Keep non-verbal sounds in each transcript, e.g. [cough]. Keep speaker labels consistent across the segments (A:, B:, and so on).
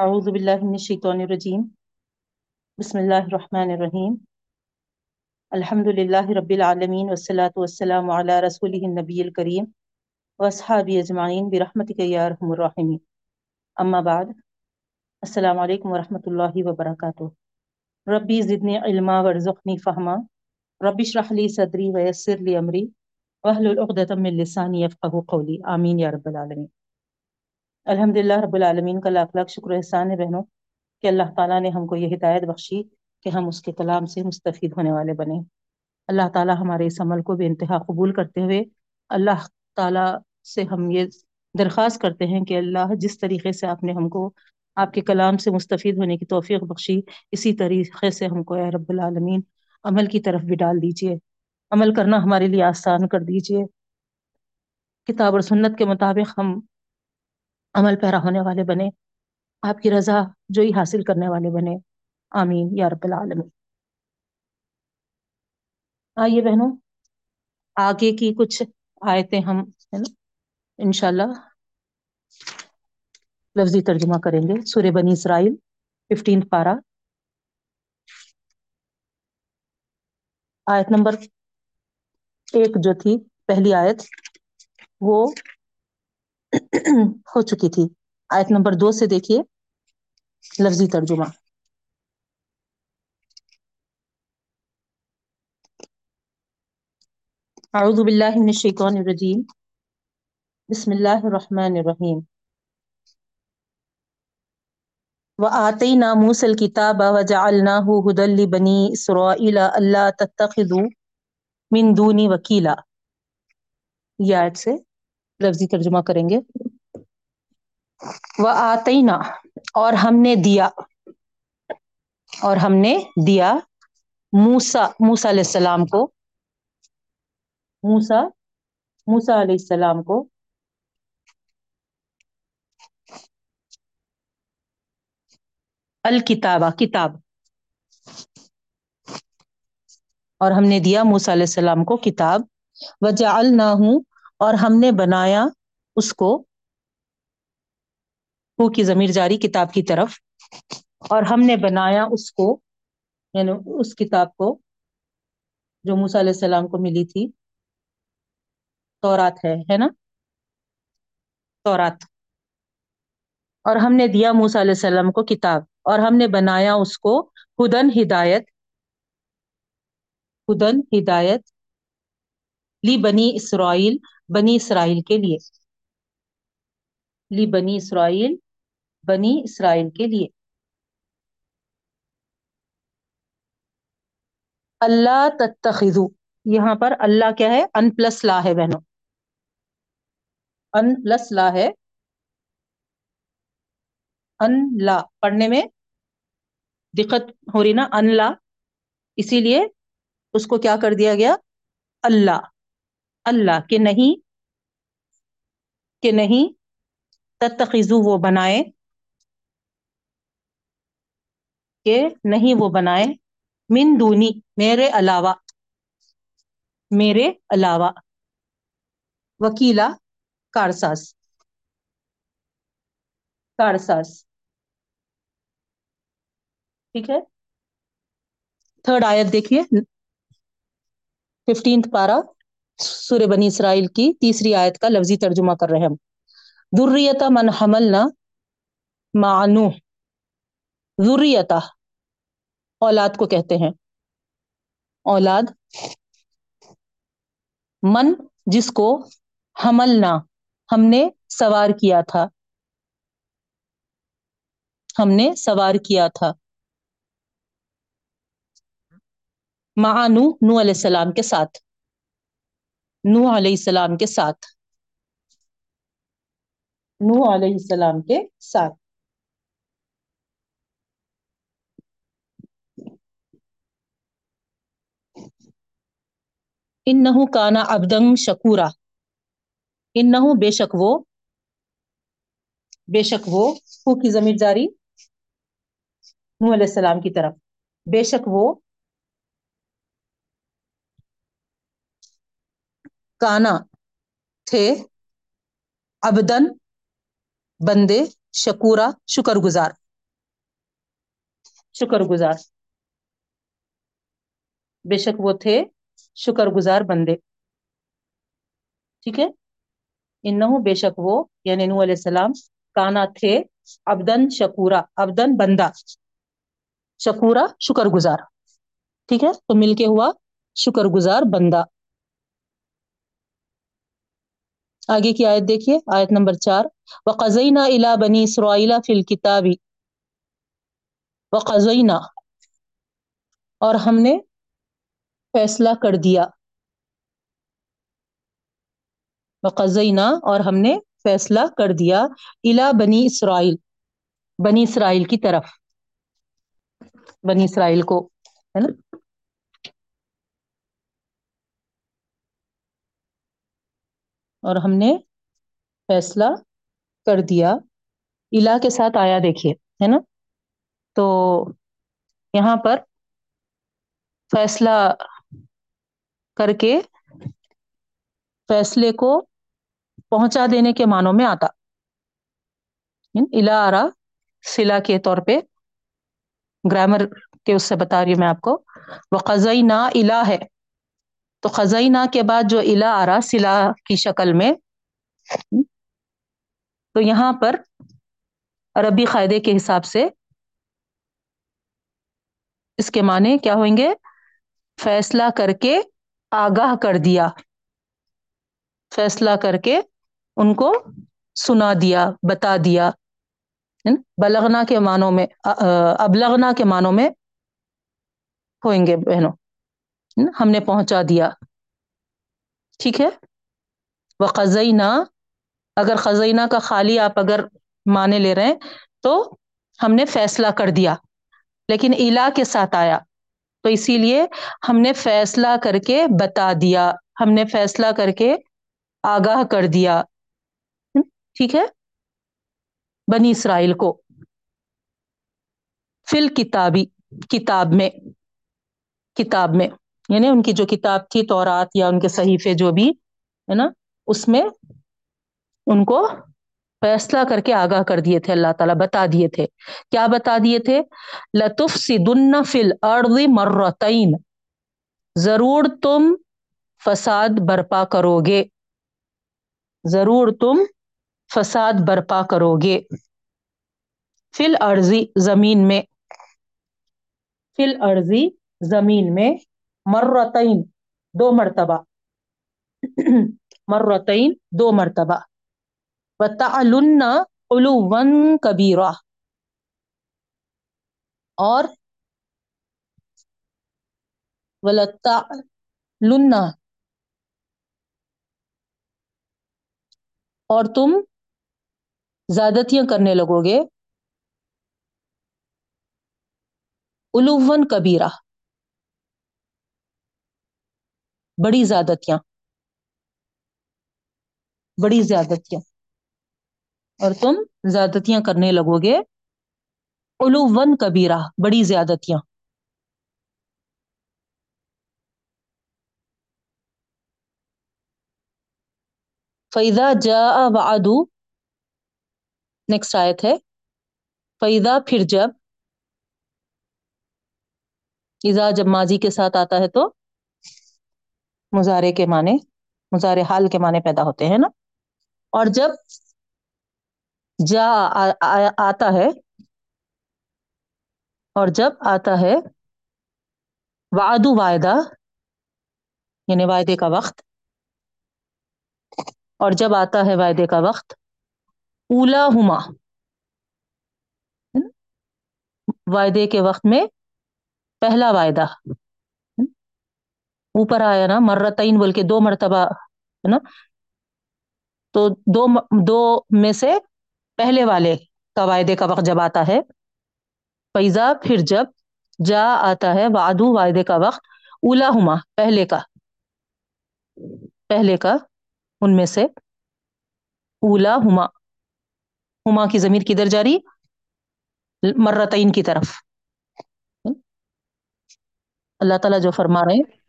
A: اعوذ باللہ من الشیطان الرجیم۔ بسم اللہ الرحمن الرحیم۔ الحمد للہ رب العالمین والصلاة والسلام علی رسولہ النبی الکریم واصحاب اجمعین برحمتک یا ارحم الراحمین۔ اما بعد، السلام علیکم ورحمۃ اللہ وبرکاتہ۔ ربی زدنی علما ورزقنی فہما۔ رب اشرح لی صدری ویسر لی امری۔ واحلل عقدۃ من لسانی یفقهوا قولی۔ آمین یا رب العالمین۔ الحمد للہ رب العالمین کا لاکھ لاکھ شکر احسان ہے بہنوں کہ اللہ تعالیٰ نے ہم کو یہ ہدایت بخشی کہ ہم اس کے کلام سے مستفید ہونے والے بنے اللہ تعالیٰ ہمارے اس عمل کو بے انتہا قبول کرتے ہوئے اللہ تعالیٰ سے ہم یہ درخواست کرتے ہیں کہ اللہ جس طریقے سے آپ نے ہم کو آپ کے کلام سے مستفید ہونے کی توفیق بخشی، اسی طریقے سے ہم کو اے رب العالمین عمل کی طرف بھی ڈال دیجیے۔ عمل کرنا ہمارے لیے آسان کر دیجیے۔ کتاب اور سنت کے مطابق ہم عمل پیرا ہونے والے بنے، آپ کی رضا جو ہی حاصل کرنے والے بنے۔ آمین، یا رب العالمین۔ آئیے بہنوں، آگے کی کچھ آیتیں ہم، ہے نا، انشاءاللہ لفظی ترجمہ کریں گے۔ سورہ بنی اسرائیل ففٹین پارا آیت نمبر ایک جو تھی، پہلی آیت، وہ [coughs] ہو چکی تھی۔ آیت نمبر دو سے دیکھیے۔ لفظی ترجمہ۔ اعوذ باللہ من الشیطان الرجیم۔ بسم اللہ الرحمن الرحیم۔ وآتینا موسى الكتاب وجعلناه هدى لبني اسرائیل الا تتخذوا من دونی وکیلا یہ آیت سے لفظی ترجمہ کریں گے۔ وآتینا اور ہم نے دیا۔ اور ہم نے دیا موسا موسا علیہ السلام کو۔ موسا موسا علیہ السلام کو۔ الکتابہ، کتاب۔ اور ہم نے دیا موسا علیہ السلام کو کتاب۔ وجعلناہ اور ہم نے بنایا اس کو ہو کی ضمیر جاری کتاب کی طرف، اور ہم نے بنایا اس کو یعنی اس کتاب کو جو موسیٰ علیہ السلام کو ملی تھی۔ تورات ہے ہے نا؟ تورات۔ اور ہم نے دیا موسیٰ علیہ السلام کو کتاب، اور ہم نے بنایا اس کو ہدن ہدایت ہدن ہدایت لی بنی اسرائیل بنی اسرائیل کے لیے۔ لی بنی اسرائیل بنی اسرائیل کے لیے۔ اللہ تتخذو۔ یہاں پر اللہ کیا ہے؟ ان پلس لا ہے بہنوں۔ ان پلس لا ہے۔ ان لا۔ پڑھنے میں دقت ہو رہی نا؟ ان لا۔ اسی لیے اس کو کیا کر دیا گیا؟ اللہ۔ اللہ کہ نہیں کہ نہیں تتخذو وہ بنائے، کہ نہیں وہ بنائے من دونی، میرے علاوہ میرے علاوہ، وکیلا، کارساز کارساز۔ ٹھیک ہے؟ تھرڈ آیت دیکھیے ففٹینتھ پارا سورہ بنی اسرائیل کی تیسری آیت کا لفظی ترجمہ کر رہے ہم۔ ذریتا من حملنا معنو ذریتا اولاد کو کہتے ہیں۔ اولاد من جس کو حملنا، ہم نے سوار کیا تھا۔ ہم نے سوار کیا تھا۔ معانو نو علیہ السلام کے ساتھ۔ نو علیہ السلام کے ساتھ۔ نو علیہ السلام کے ساتھ۔ انہو کانا عبدن شکورا۔ انہو بے شک وہ بے شک وہ ہو کی ضمیر جاری۔ نو علیہ السلام کی طرف۔ بے شک وہ کانا تھے۔ ابدن بندے شکورا شکر گزار شکر گزار بے شک وہ تھے شکر گزار بندے۔ ٹھیک ہے؟ ان بے شک وہ یعنی نو علیہ السلام، کانا تھے۔ ابدن شکورا ابدن بندہ۔ شکورا شکر گزار ٹھیک ہے؟ تو مل کے ہوا شکر گزار بندہ۔ آگے کی آیت دیکھیے، آیت نمبر چار۔ و قزینہ الا بنی اسرائیلا فل کتابی و اور ہم نے فیصلہ کر دیا۔ وقزینہ اور ہم نے فیصلہ کر دیا۔ الا بنی اسرائیل بنی اسرائیل کی طرف۔ بنی اسرائیل کو، ہے نا؟ اور ہم نے فیصلہ کر دیا۔ الا کے ساتھ آیا، دیکھیے، ہے نا؟ تو یہاں پر فیصلہ کر کے فیصلے کو پہنچا دینے کے معنوں میں آتا۔ الا آرا سلا کے طور پہ۔ گرامر کے اس سے بتا رہی ہوں میں آپ کو۔ وہ قزئی نا الا ہے تو خزئی نا کے بعد جو الا آ رہا سلا کی شکل میں، تو یہاں پر عربی قاعدے کے حساب سے اس کے معنی کیا ہوئیں گے؟ فیصلہ کر کے آگاہ کر دیا۔ فیصلہ کر کے ان کو سنا دیا، بتا دیا۔ بلغنا کے معنوں میں ابلغنا کے معنوں میں ہوئیں گے بہنوں۔ ہم نے پہنچا دیا۔ ٹھیک ہے؟ وہ قزینہ اگر خزینہ کا خالی آپ اگر مانے لے رہے ہیں تو ہم نے فیصلہ کر دیا، لیکن الا کے ساتھ آیا۔ تو اسی لیے ہم نے فیصلہ کر کے بتا دیا، ہم نے فیصلہ کر کے آگاہ کر دیا۔ ٹھیک ہے؟ بنی اسرائیل کو۔ فل کتابی کتاب میں کتاب میں۔ یعنی ان کی جو کتاب تھی، تورات یا ان کے صحیفے جو بھی، ہے نا، اس میں ان کو فیصلہ کر کے آگاہ کر دیے تھے، اللہ تعالیٰ بتا دیے تھے۔ کیا بتا دیے تھے؟ لطف سدن فل اڑوی مرتعین ضرور تم فساد برپا کرو گے۔ ضرور تم فساد برپا کرو گے۔ فل عرضی زمین میں۔ فل عرضی زمین میں مرتعین دو مرتبہ. مرتعین دو مرتبہ. وَتَعْلُنَّ عُلُوًّا كَبِيرًا. اور وَلَتَعْلُنَّ، اور تم زیادتیاں کرنے لگو گے. علوون کبیرہ بڑی زیادتیاں بڑی زیادتیاں اور تم زیادتیاں کرنے لگو گے۔ علوون کبیرہ، بڑی زیادتیاں فیضا جا وعدو نیکسٹ آیت ہے۔ فیضا پھر جب ایزا جب ماضی کے ساتھ آتا ہے تو مظاہرے کے معنی مظاہرے حال کے معنی پیدا ہوتے ہیں نا۔ اور جب جا آتا ہے، اور جب آتا ہے وعدو وعدہ یعنی وعدے کا وقت، اور جب آتا ہے وعدے کا وقت اولا ہما وعدے کے وقت میں پہلا وعدہ۔ اوپر آیا نا مرتعین بول کے دو مرتبہ، ہے نا؟ تو دو دو میں سے پہلے والے کا کا وقت جب آتا ہے پیزا پھر جب جا آتا ہے وعدو وعدے کا وقت اولا ہما پہلے کا پہلے کا، ان میں سے اولا ہما ہما کی زمیر کدھر جاری؟ مرتعین کی طرف۔ اللہ تعالیٰ جو فرما رہے ہیں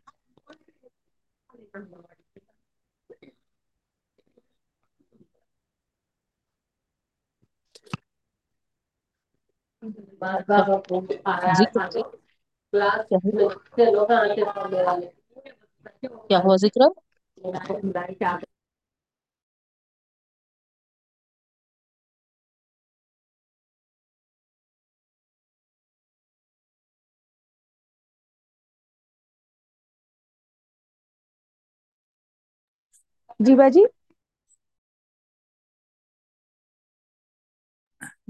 A: کیا ہوا ذکر
B: جی باجی؟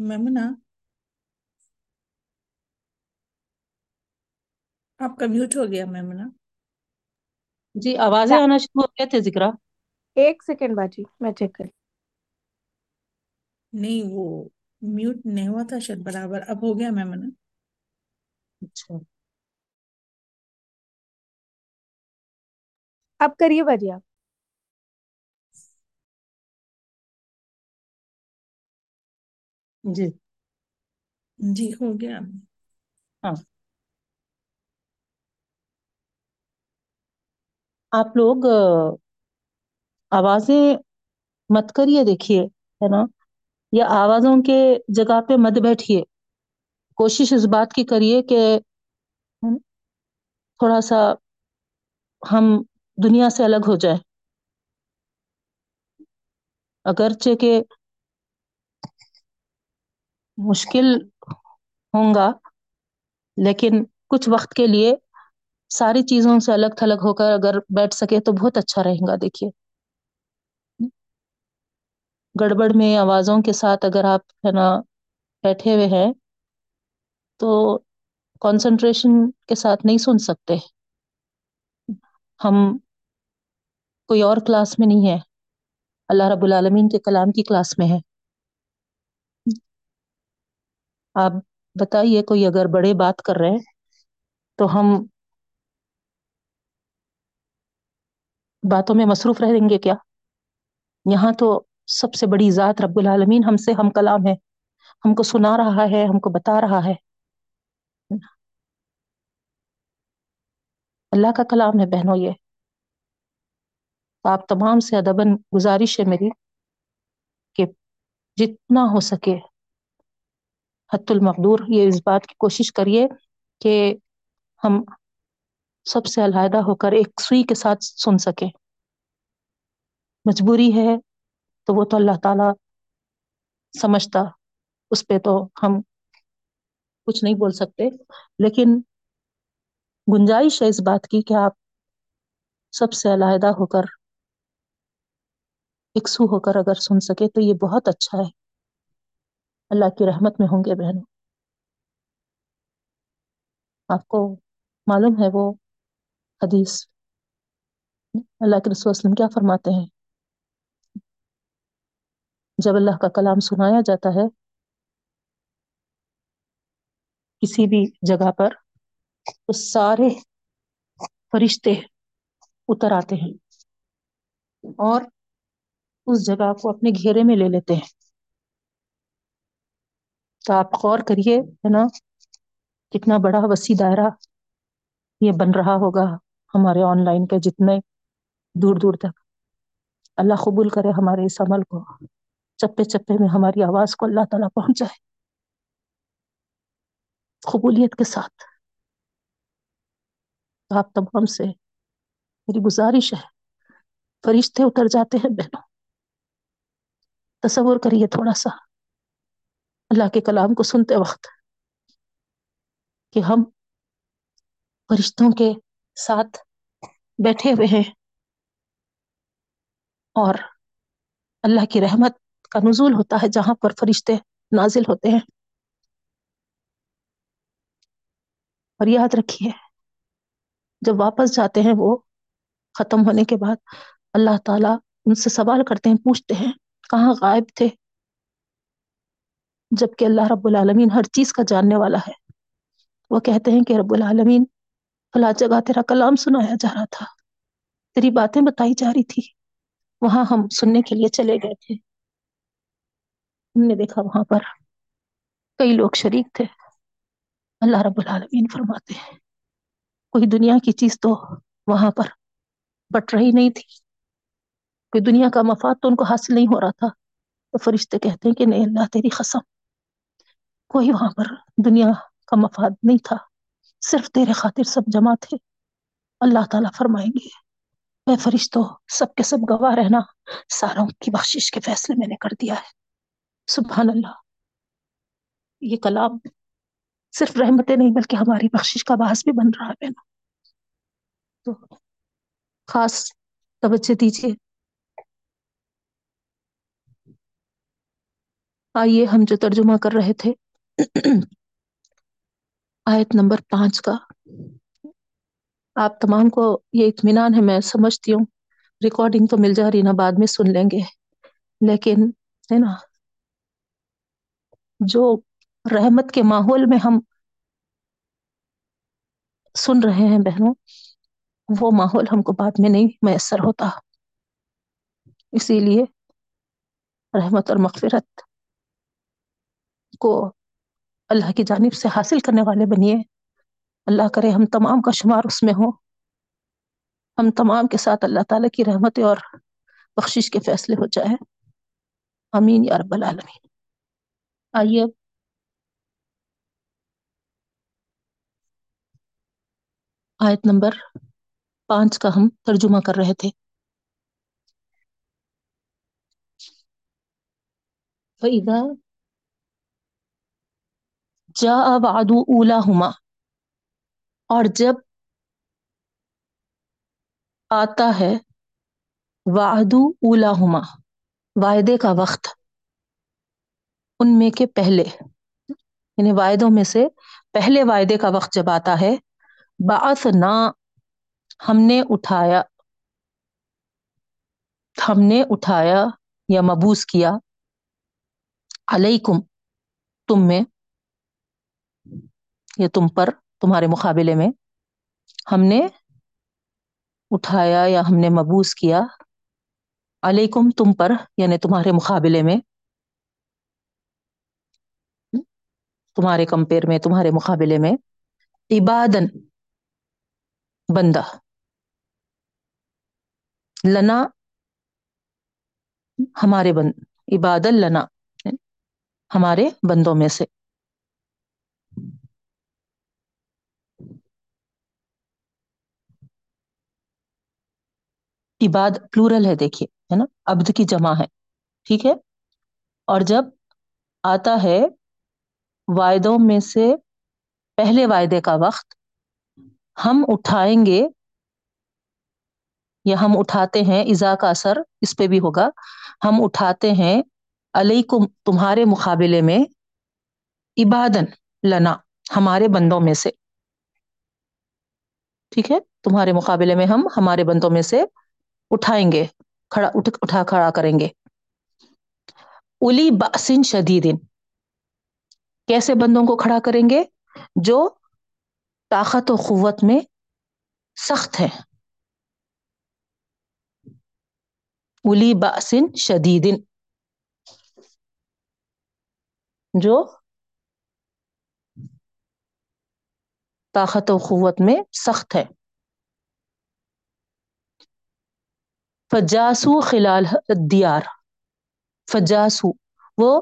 C: میمونہ؟ آپ کا میوٹ ہو گیا میمونہ
A: جی آوازیں آنا شروع ہو گئے تھے ذکرا
B: ایک سیکنڈ باجی میں چیک کر
C: نہیں وہ میوٹ نہیں ہوا تھا شاید برابر۔ اب ہو گیا میمونہ
A: اچھا۔
B: اب کریے باجی آپ۔
A: جی۔
C: جی ہو گیا۔
A: ہاں۔ آپ لوگ آوازیں مت کریے، دیکھیے، ہے نا؟ یا آوازوں کے جگہ پہ مت بیٹھیے۔ کوشش اس بات کی کریے کہ تھوڑا سا ہم دنیا سے الگ ہو جائے اگرچہ کہ مشکل ہوں گا، لیکن کچھ وقت کے لیے ساری چیزوں سے الگ تھلگ ہو کر اگر بیٹھ سکے تو بہت اچھا رہے گا، دیکھیے۔ گڑبڑ میں آوازوں کے ساتھ اگر آپ، ہے نا، بیٹھے ہوئے ہیں تو کنسنٹریشن کے ساتھ نہیں سن سکتے۔ ہم کوئی اور کلاس میں نہیں ہے اللہ رب العالمین کے کلام کی کلاس میں ہے آپ بتائیے، کوئی اگر بڑے بات کر رہے ہیں تو ہم باتوں میں مصروف رہیں گے کیا؟ یہاں تو سب سے بڑی ذات رب العالمین ہم سے ہم کلام ہے۔ ہم کو سنا رہا ہے، ہم کو بتا رہا ہے۔ اللہ کا کلام ہے بہنوں یہ۔ آپ تمام سے ادبا گزارش ہے میری کہ جتنا ہو سکے حت المقدور یہ اس بات کی کوشش کریے کہ ہم سب سے علیحدہ ہو کر ایک سوئی کے ساتھ سن سکے۔ مجبوری ہے تو وہ تو اللہ تعالی سمجھتا، اس پہ تو ہم کچھ نہیں بول سکتے۔ لیکن گنجائش ہے اس بات کی کہ آپ سب سے علیحدہ ہو کر اکسو ہو کر اگر سن سکے تو یہ بہت اچھا ہے۔ اللہ کی رحمت میں ہوں گے بہنوں۔ آپ کو معلوم ہے وہ حدیث۔ اللہ کے رسول وسلم کیا فرماتے ہیں؟ جب اللہ کا کلام سنایا جاتا ہے، کسی بھی جگہ پر تو سارے فرشتے اتر آتے ہیں اور اس جگہ کو اپنے گھیرے میں لے لیتے ہیں۔ تو آپ غور کریے، ہے نا، کتنا بڑا وسیع دائرہ یہ بن رہا ہوگا۔ ہمارے آن لائن کے جتنے دور دور تک۔ اللہ قبول کرے ہمارے اس عمل کو۔ چپے چپے میں ہماری آواز کو اللہ تعالی پہنچائے۔ قبولیت کے ساتھ۔ آپ تمام سے میری گزارش ہے۔ فرشتے اتر جاتے ہیں بہنوں۔ تصور کریے تھوڑا سا۔ اللہ کے کلام کو سنتے وقت کہ ہم فرشتوں کے ساتھ بیٹھے ہوئے ہیں۔ اور اللہ کی رحمت کا نزول ہوتا ہے جہاں پر فرشتے نازل ہوتے ہیں۔ اور یاد رکھیے، جب واپس جاتے ہیں وہ ختم ہونے کے بعد، اللہ تعالی ان سے سوال کرتے ہیں، پوچھتے ہیں، کہاں غائب تھے؟ جبکہ اللہ رب العالمین ہر چیز کا جاننے والا ہے۔ وہ کہتے ہیں کہ رب العالمین فلاں جگہ تیرا کلام سنایا جا رہا تھا تیری باتیں بتائی جا رہی تھی وہاں ہم سننے کے لیے چلے گئے تھے ہم نے دیکھا وہاں پر کئی لوگ شریک تھے اللہ رب العالمین فرماتے ہیں کوئی دنیا کی چیز تو وہاں پر بٹ رہی نہیں تھی کوئی دنیا کا مفاد تو ان کو حاصل نہیں ہو رہا تھا تو فرشتے کہتے ہیں کہ نہیں اللہ تیری قسم کوئی وہاں پر دنیا کا مفاد نہیں تھا صرف تیرے خاطر سب جمع تھے۔ اللہ تعالیٰ فرمائیں گے، اے فرشتوں سب کے سب گواہ رہنا۔ ساروں کی بخشش کے فیصلے میں نے کر دیا ہے۔ سبحان اللہ۔ یہ کلام صرف رحمتیں نہیں، بلکہ ہماری بخشش کا باعث بھی بن رہا ہے۔ بہنوں تو خاص توجہ دیجیے آئیے، ہم جو ترجمہ کر رہے تھے۔ آیت نمبر پانچ کا۔ آپ تمام کو یہ اطمینان ہے، میں سمجھتی ہوں۔ ریکارڈنگ تو مل جا رہی نا، بعد میں سن لیں گے۔ لیکن ہے نا، جو رحمت کے ماحول میں ہم سن رہے ہیں بہنوں، وہ ماحول ہم کو بعد میں نہیں میسر ہوتا۔ اسی لیے رحمت اور مغفرت کو اللہ کی جانب سے حاصل کرنے والے بنیے۔ اللہ کرے ہم تمام کا شمار اس میں ہو۔ ہم تمام کے ساتھ اللہ تعالیٰ کی رحمت اور بخشش کے فیصلے ہو جائے امین یا رب العالمین۔ آئیے۔ آیت نمبر پانچ کا ہم ترجمہ کر رہے تھے۔ فَإِذَا جَاءَ وَعْدُ أُولَاهُمَا اور جب آتا ہے وعدو اولاہما، وعدے کا وقت، ان میں کے پہلے یعنی وعدوں میں سے پہلے وعدے کا وقت جب آتا ہے بعث نہ ہم نے اٹھایا، ہم نے اٹھایا یا مبوس کیا، علیکم، تم میں یا تم پر، تمہارے مقابلے میں ہم نے اٹھایا یا ہم نے مبوس کیا۔ علیکم تم پر یعنی تمہارے مقابلے میں۔ تمہارے کمپیر میں، تمہارے مقابلے میں۔ عبادن، بندہ۔ لنا، ہمارے بند عبادل لنا، ہمارے بندوں میں سے۔ عباد پلورل ہے، دیکھیے، ہے نا؟ عبد کی جمع ہے، ٹھیک ہے؟ اور جب آتا ہے وعدوں میں سے پہلے وعدے کا وقت، ہم اٹھائیں گے یا ہم اٹھاتے ہیں ازا کا اثر اس پہ بھی ہوگا، ہم اٹھاتے ہیں، علیکم، تمہارے مقابلے میں عبادن لنا، ہمارے بندوں میں سے، ٹھیک ہے؟ تمہارے مقابلے میں ہم، ہمارے بندوں میں سے اٹھائیں گے، کھڑا، اٹھ، اٹھا، کھڑا کریں گے۔ الی باسن شدیدن۔ کیسے بندوں کو کھڑا کریں گے؟ جو طاقت و قوت میں سخت ہے الی باسن شدیدن۔ جو طاقت و قوت میں سخت ہے فجاسو خلال دیار فجاسو، وہ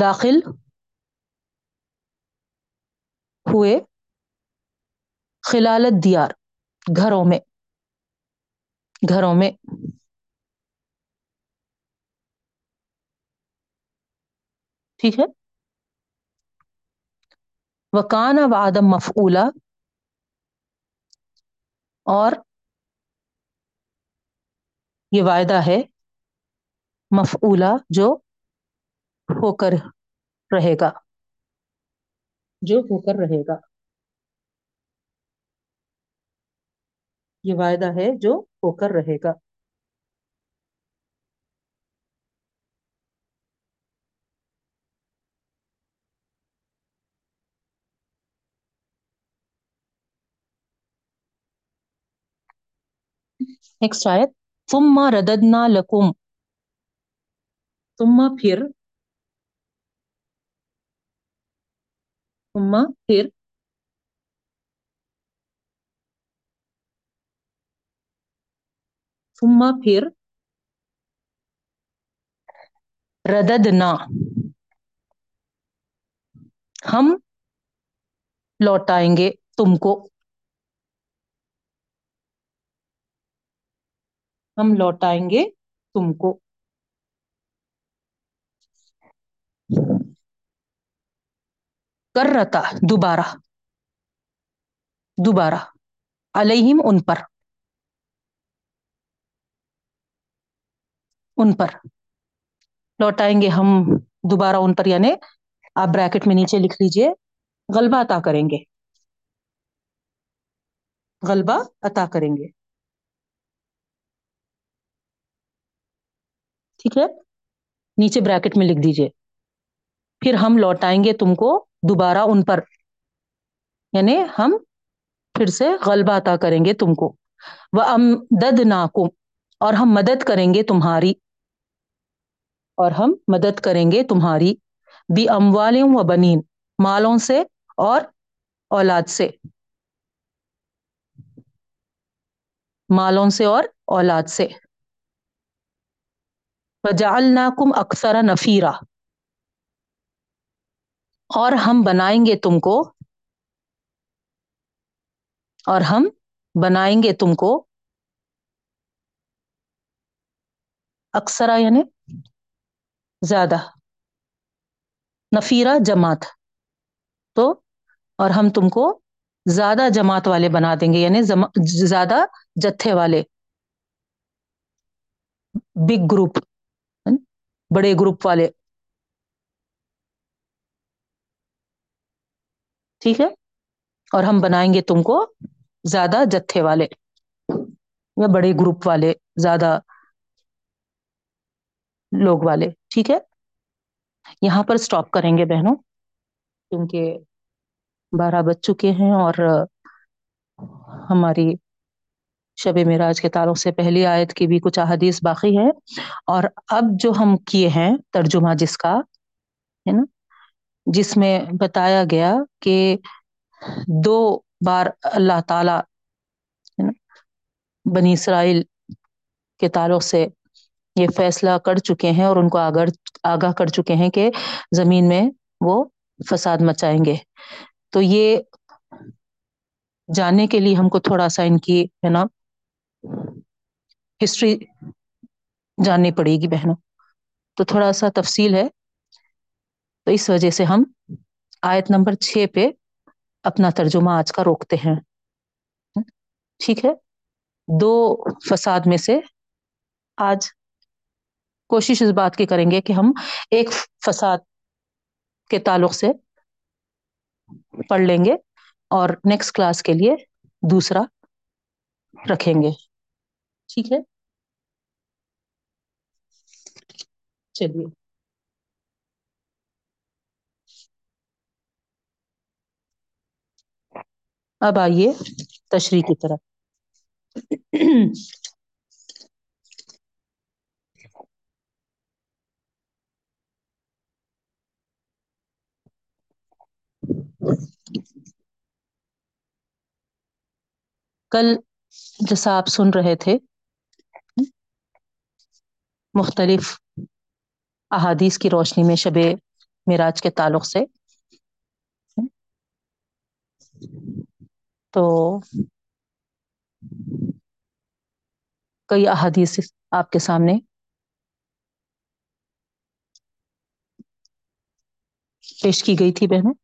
A: داخل ہوئے خلال دیار گھروں میں گھروں میں۔ ٹھیک ہے۔ وکان وعدم مفعولا اور یہ وعدہ ہے مفعولا جو ہو کر رہے گا۔ جو ہو کر رہے گا۔ یہ وعدہ ہے جو ہو کر رہے گا۔ نیکسٹ آیت۔ ثم رددنا لکم ثم پھر ثم پھر ثم پھر رددنا ہم لوٹائیں گے تم کو ہم لوٹائیں گے تم کو۔ کر رہتا دوبارہ دوبارہ، علیہم ان پر ان پر۔ لوٹائیں گے ہم دوبارہ ان پر یعنی آپ بریکٹ میں نیچے لکھ لیجیے، غلبہ عطا کریں گے۔ غلبہ عطا کریں گے۔ ٹھیک ہے؟ نیچے بریکٹ میں لکھ دیجیے۔ پھر ہم لوٹائیں گے تم کو دوبارہ ان پر۔ یعنی ہم پھر سے غلبہ عطا کریں گے تم کو۔ وہ امدد ناکم اور ہم مدد کریں گے تمہاری۔ اور ہم مدد کریں گے تمہاری۔ بھی اموال و بنین مالوں سے اور اولاد سے۔ مالوں سے اور اولاد سے۔ وجعلناکم اکثر نفیرا۔ اور ہم بنائیں گے تم کو، اور ہم بنائیں گے تم کو اکثرا یعنی زیادہ۔ نفیرہ جماعت۔ تو اور ہم تم کو زیادہ جماعت والے بنا دیں گے یعنی زیادہ جتھے والے۔ بگ گروپ بڑے گروپ والے۔ ٹھیک ہے؟ اور ہم بنائیں گے تم کو زیادہ جتھے والے یا بڑے گروپ والے، زیادہ لوگ والے۔ ٹھیک ہے؟ یہاں پر اسٹاپ کریں گے بہنوں۔ کیونکہ بارہ بج چکے ہیں اور ہماری شب معراج کے تعلق سے پہلی آیت کی بھی کچھ احادیث باقی ہے اور اب جو ہم کیے ہیں ترجمہ جس کا، ہے نا، جس میں بتایا گیا کہ دو بار اللہ تعالی بنی اسرائیل کے تعلق سے یہ فیصلہ کر چکے ہیں اور ان کو آگر، آگاہ کر چکے ہیں کہ زمین میں وہ فساد مچائیں گے۔ تو یہ جاننے کے لیے ہم کو تھوڑا سا ان کی، ہے نا ہسٹری جاننی پڑے گی بہنوں۔ تو تھوڑا سا تفصیل ہے۔ تو اس وجہ سے ہم آیت نمبر چھ پہ اپنا ترجمہ آج کا روکتے ہیں۔ ٹھیک ہے۔ دو فساد میں سے آج کوشش اس بات کی کریں گے کہ ہم ایک فساد کے تعلق سے پڑھ لیں گے اور نیکسٹ کلاس کے لیے دوسرا رکھیں گے۔ ٹھیک ہے۔ چلیے۔ اب آئیے تشریح کی طرف۔ کل جیسا آپ سن رہے تھے مختلف احادیث کی روشنی میں شب معراج کے تعلق سے۔ تو کئی احادیث آپ کے سامنے۔ پیش کی گئی تھی بہنوں۔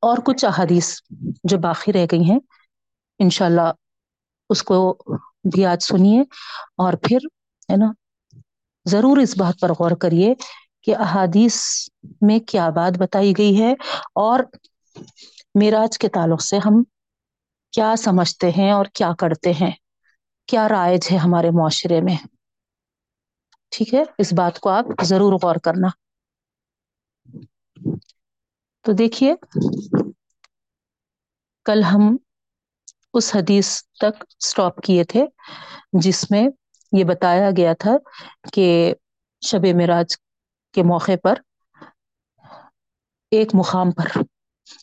A: اور کچھ احادیث جو باقی رہ گئی ہیں انشاء اللہ اس کو بھی آج سنیے۔ اور پھر، ہے نا ضرور اس بات پر غور کریے کہ احادیث میں کیا بات بتائی گئی ہے اور معراج کے تعلق سے ہم کیا سمجھتے ہیں اور کیا کرتے ہیں، کیا رائج ہے ہمارے معاشرے میں۔ ٹھیک ہے، اس بات کو آپ ضرور غور کرنا۔ تو دیکھیے، کل ہم اس حدیث تک اسٹاپ کیے تھے جس میں یہ بتایا گیا تھا کہ شب معراج کے موقع پر ایک مقام پر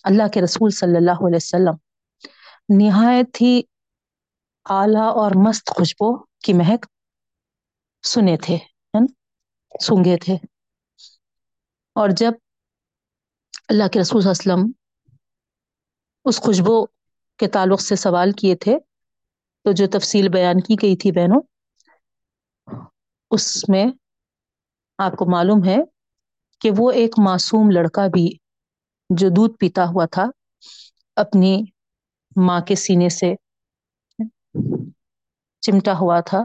A: اللہ کے رسول صلی اللہ علیہ وسلم نہایت ہی اعلی اور مست خوشبو کی مہک سنے تھے یعنی سونگے تھے۔ اور جب اللہ کے رسول صلی اللہ علیہ وسلم اس خوشبو کے تعلق سے سوال کیے تھے تو جو تفصیل بیان کی گئی تھی بہنوں اس میں آپ کو معلوم ہے کہ وہ ایک معصوم لڑکا بھی جو دودھ پیتا ہوا تھا، اپنی ماں کے سینے سے چمٹا ہوا تھا۔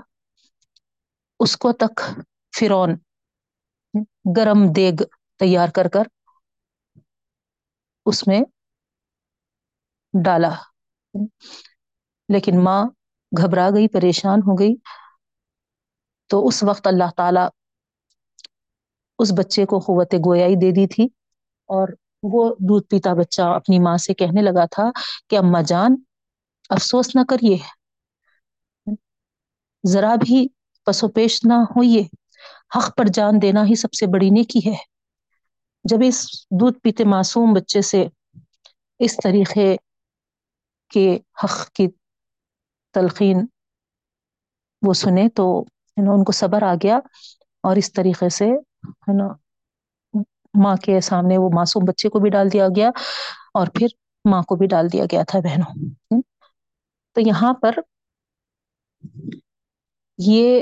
A: اس کو تک فرون گرم دیگ تیار کر کر اس میں ڈالا۔ لیکن ماں گھبرا گئی، پریشان ہو گئی۔ تو اس وقت اللہ تعالی اس بچے کو قوت گویائی دے دی تھی اور وہ دودھ پیتا بچہ اپنی ماں سے کہنے لگا تھا کہ اما جان، افسوس نہ کریے۔ ذرا بھی پسو پیش نہ ہوئیے۔ حق پر جان دینا ہی سب سے بڑی نیکی ہے۔ جب اس دودھ پیتے معصوم بچے سے اس طریقے کے حق کی تلقین وہ سنے تو ان کو صبر آ گیا اور اس طریقے سے ہے نا، ماں کے سامنے وہ معصوم بچے کو بھی ڈال دیا گیا اور پھر ماں کو بھی ڈال دیا گیا تھا بہنوں۔ تو یہاں پر یہ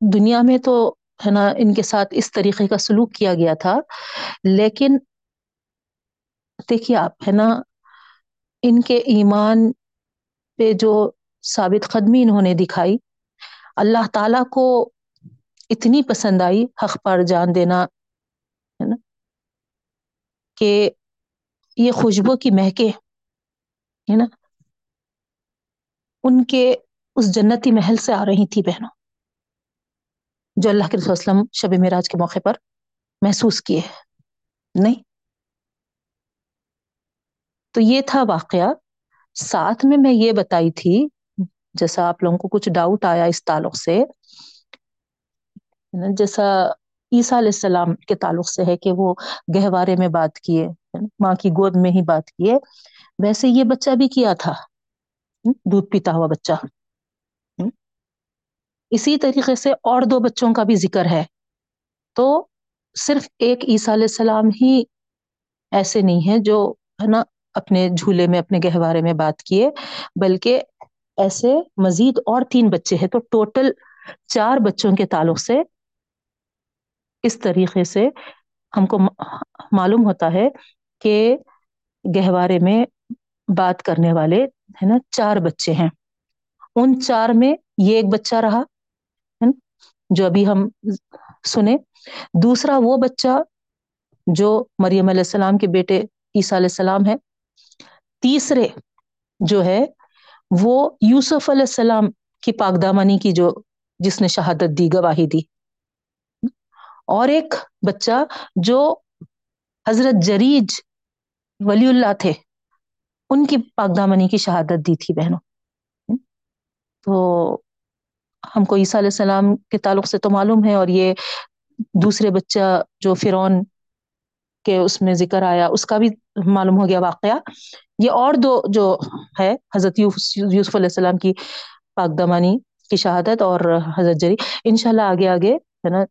A: دنیا میں تو ہے نا، ان کے ساتھ اس طریقے کا سلوک کیا گیا تھا، لیکن دیکھیے آپ، ہے نا، ان کے ایمان پہ جو ثابت قدمی انہوں نے دکھائی اللہ تعالی کو اتنی پسند آئی حق پر جان دینا، ہے نا؟ کہ یہ خوشبو کی مہکے، ہے نا؟ ان کے اس جنتی محل سے آ رہی تھی بہنوں، جو اللہ کے رسول وسلم شب معراج کے موقع پر محسوس کیے نہیں؟ تو یہ تھا واقعہ۔ ساتھ میں میں یہ بتائی تھی جیسا آپ لوگوں کو کچھ ڈاؤٹ آیا اس تعلق سے جیسا عیسیٰ علیہ السلام کے تعلق سے ہے کہ وہ گہوارے میں بات کیے ماں کی گود میں ہی بات کیے۔ ویسے یہ بچہ بھی کیا تھا؟ دودھ پیتا ہوا بچہ۔ اسی طریقے سے اور دو بچوں کا بھی ذکر ہے۔ تو صرف ایک عیسیٰ علیہ السلام ہی ایسے نہیں ہے جو، ہے نا، اپنے جھولے میں، اپنے گہوارے میں بات کیے، بلکہ ایسے مزید اور تین بچے ہیں تو ٹوٹل چار بچوں کے تعلق سے اس طریقے سے ہم کو معلوم ہوتا ہے کہ گہوارے میں بات کرنے والے ہے نا چار بچے ہیں۔ ان چار میں یہ ایک بچہ رہا جو ابھی ہم سنے دوسرا وہ بچہ جو مریم علیہ السلام کے بیٹے عیسیٰ علیہ السلام ہے تیسرے جو ہے وہ یوسف علیہ السلام کی پاکدامانی کی جو جس نے شہادت دی، گواہی دی۔ اور ایک بچہ جو حضرت جریج ولی اللہ تھے، ان کی پاکدامنی کی شہادت دی تھی بہنوں۔ تو ہم کو عیسیٰ علیہ السلام کے تعلق سے تو معلوم ہے، اور یہ دوسرے بچہ جو فرعون کے اس میں ذکر آیا، اس کا بھی معلوم ہو گیا واقعہ۔ یہ اور دو جو ہے، حضرت یوسف علیہ السلام کی پاکدامانی کی شہادت اور حضرت جری، انشاءاللہ آگے آگے ہے نا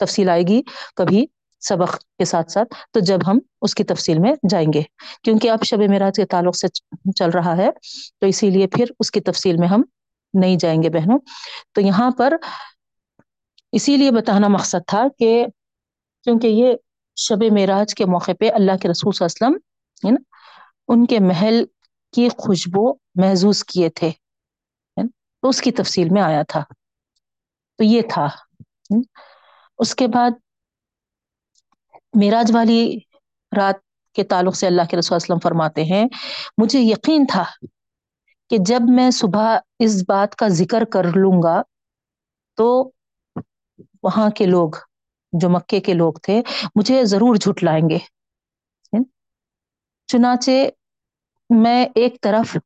A: تفصیل آئے گی کبھی سبق کے ساتھ ساتھ۔ تو جب ہم اس کی تفصیل میں جائیں گے، کیونکہ اب شب معراج کے تعلق سے چل رہا ہے، تو اسی لیے پھر اس کی تفصیل میں ہم نہیں جائیں گے بہنوں۔ تو یہاں پر اسی لیے بتانا مقصد تھا کہ کیونکہ یہ شب معراج کے موقع پہ اللہ کے رسول صلی اللہ علیہ وسلم، ہے نا ان کے محل کی خوشبو محظوظ کیے تھے۔ تو اس کی تفصیل میں آیا تھا۔ تو یہ تھا۔ اس کے بعد معراج والی رات کے تعلق سے اللہ کے رسول وسلم فرماتے ہیں، مجھے یقین تھا کہ جب میں صبح اس بات کا ذکر کر لوں گا تو وہاں کے لوگ، جو مکے کے لوگ تھے، مجھے ضرور جھٹ لائیں گے۔ چنانچہ میں ایک طرف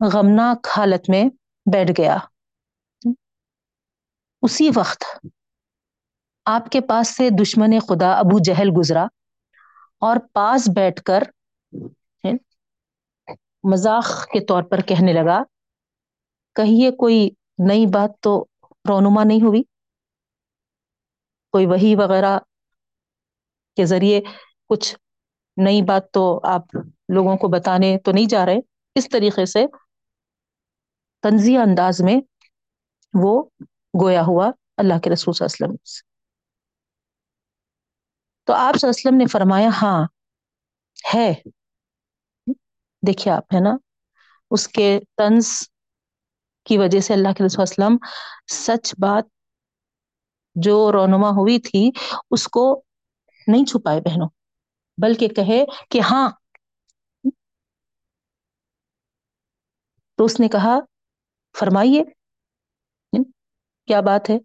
A: غمناک حالت میں بیٹھ گیا۔ اسی وقت آپ کے پاس سے دشمن خدا ابو جہل گزرا اور پاس بیٹھ کر مذاق کے طور پر کہنے لگا، کہیے کوئی نئی بات تو رونما نہیں ہوئی؟ کوئی وہی وغیرہ کے ذریعے کچھ نئی بات تو آپ لوگوں کو بتانے تو نہیں جا رہے۔ اس طریقے سے تنزیہ انداز میں وہ گویا ہوا اللہ کے رسول صلی اللہ علیہ وسلم سے۔ تو آپ صلی اللہ علیہ وسلم نے فرمایا ہاں ہے۔ دیکھیے آپ، ہے نا؟ اس کے طنز کی وجہ سے اللہ کے رسول وسلم سچ بات جو رونما ہوئی تھی، اس کو نہیں چھپائے بہنوں۔ بلکہ کہے کہ ہاں۔ تو اس نے کہا، فرمائیے۔ کیا بات ہے؟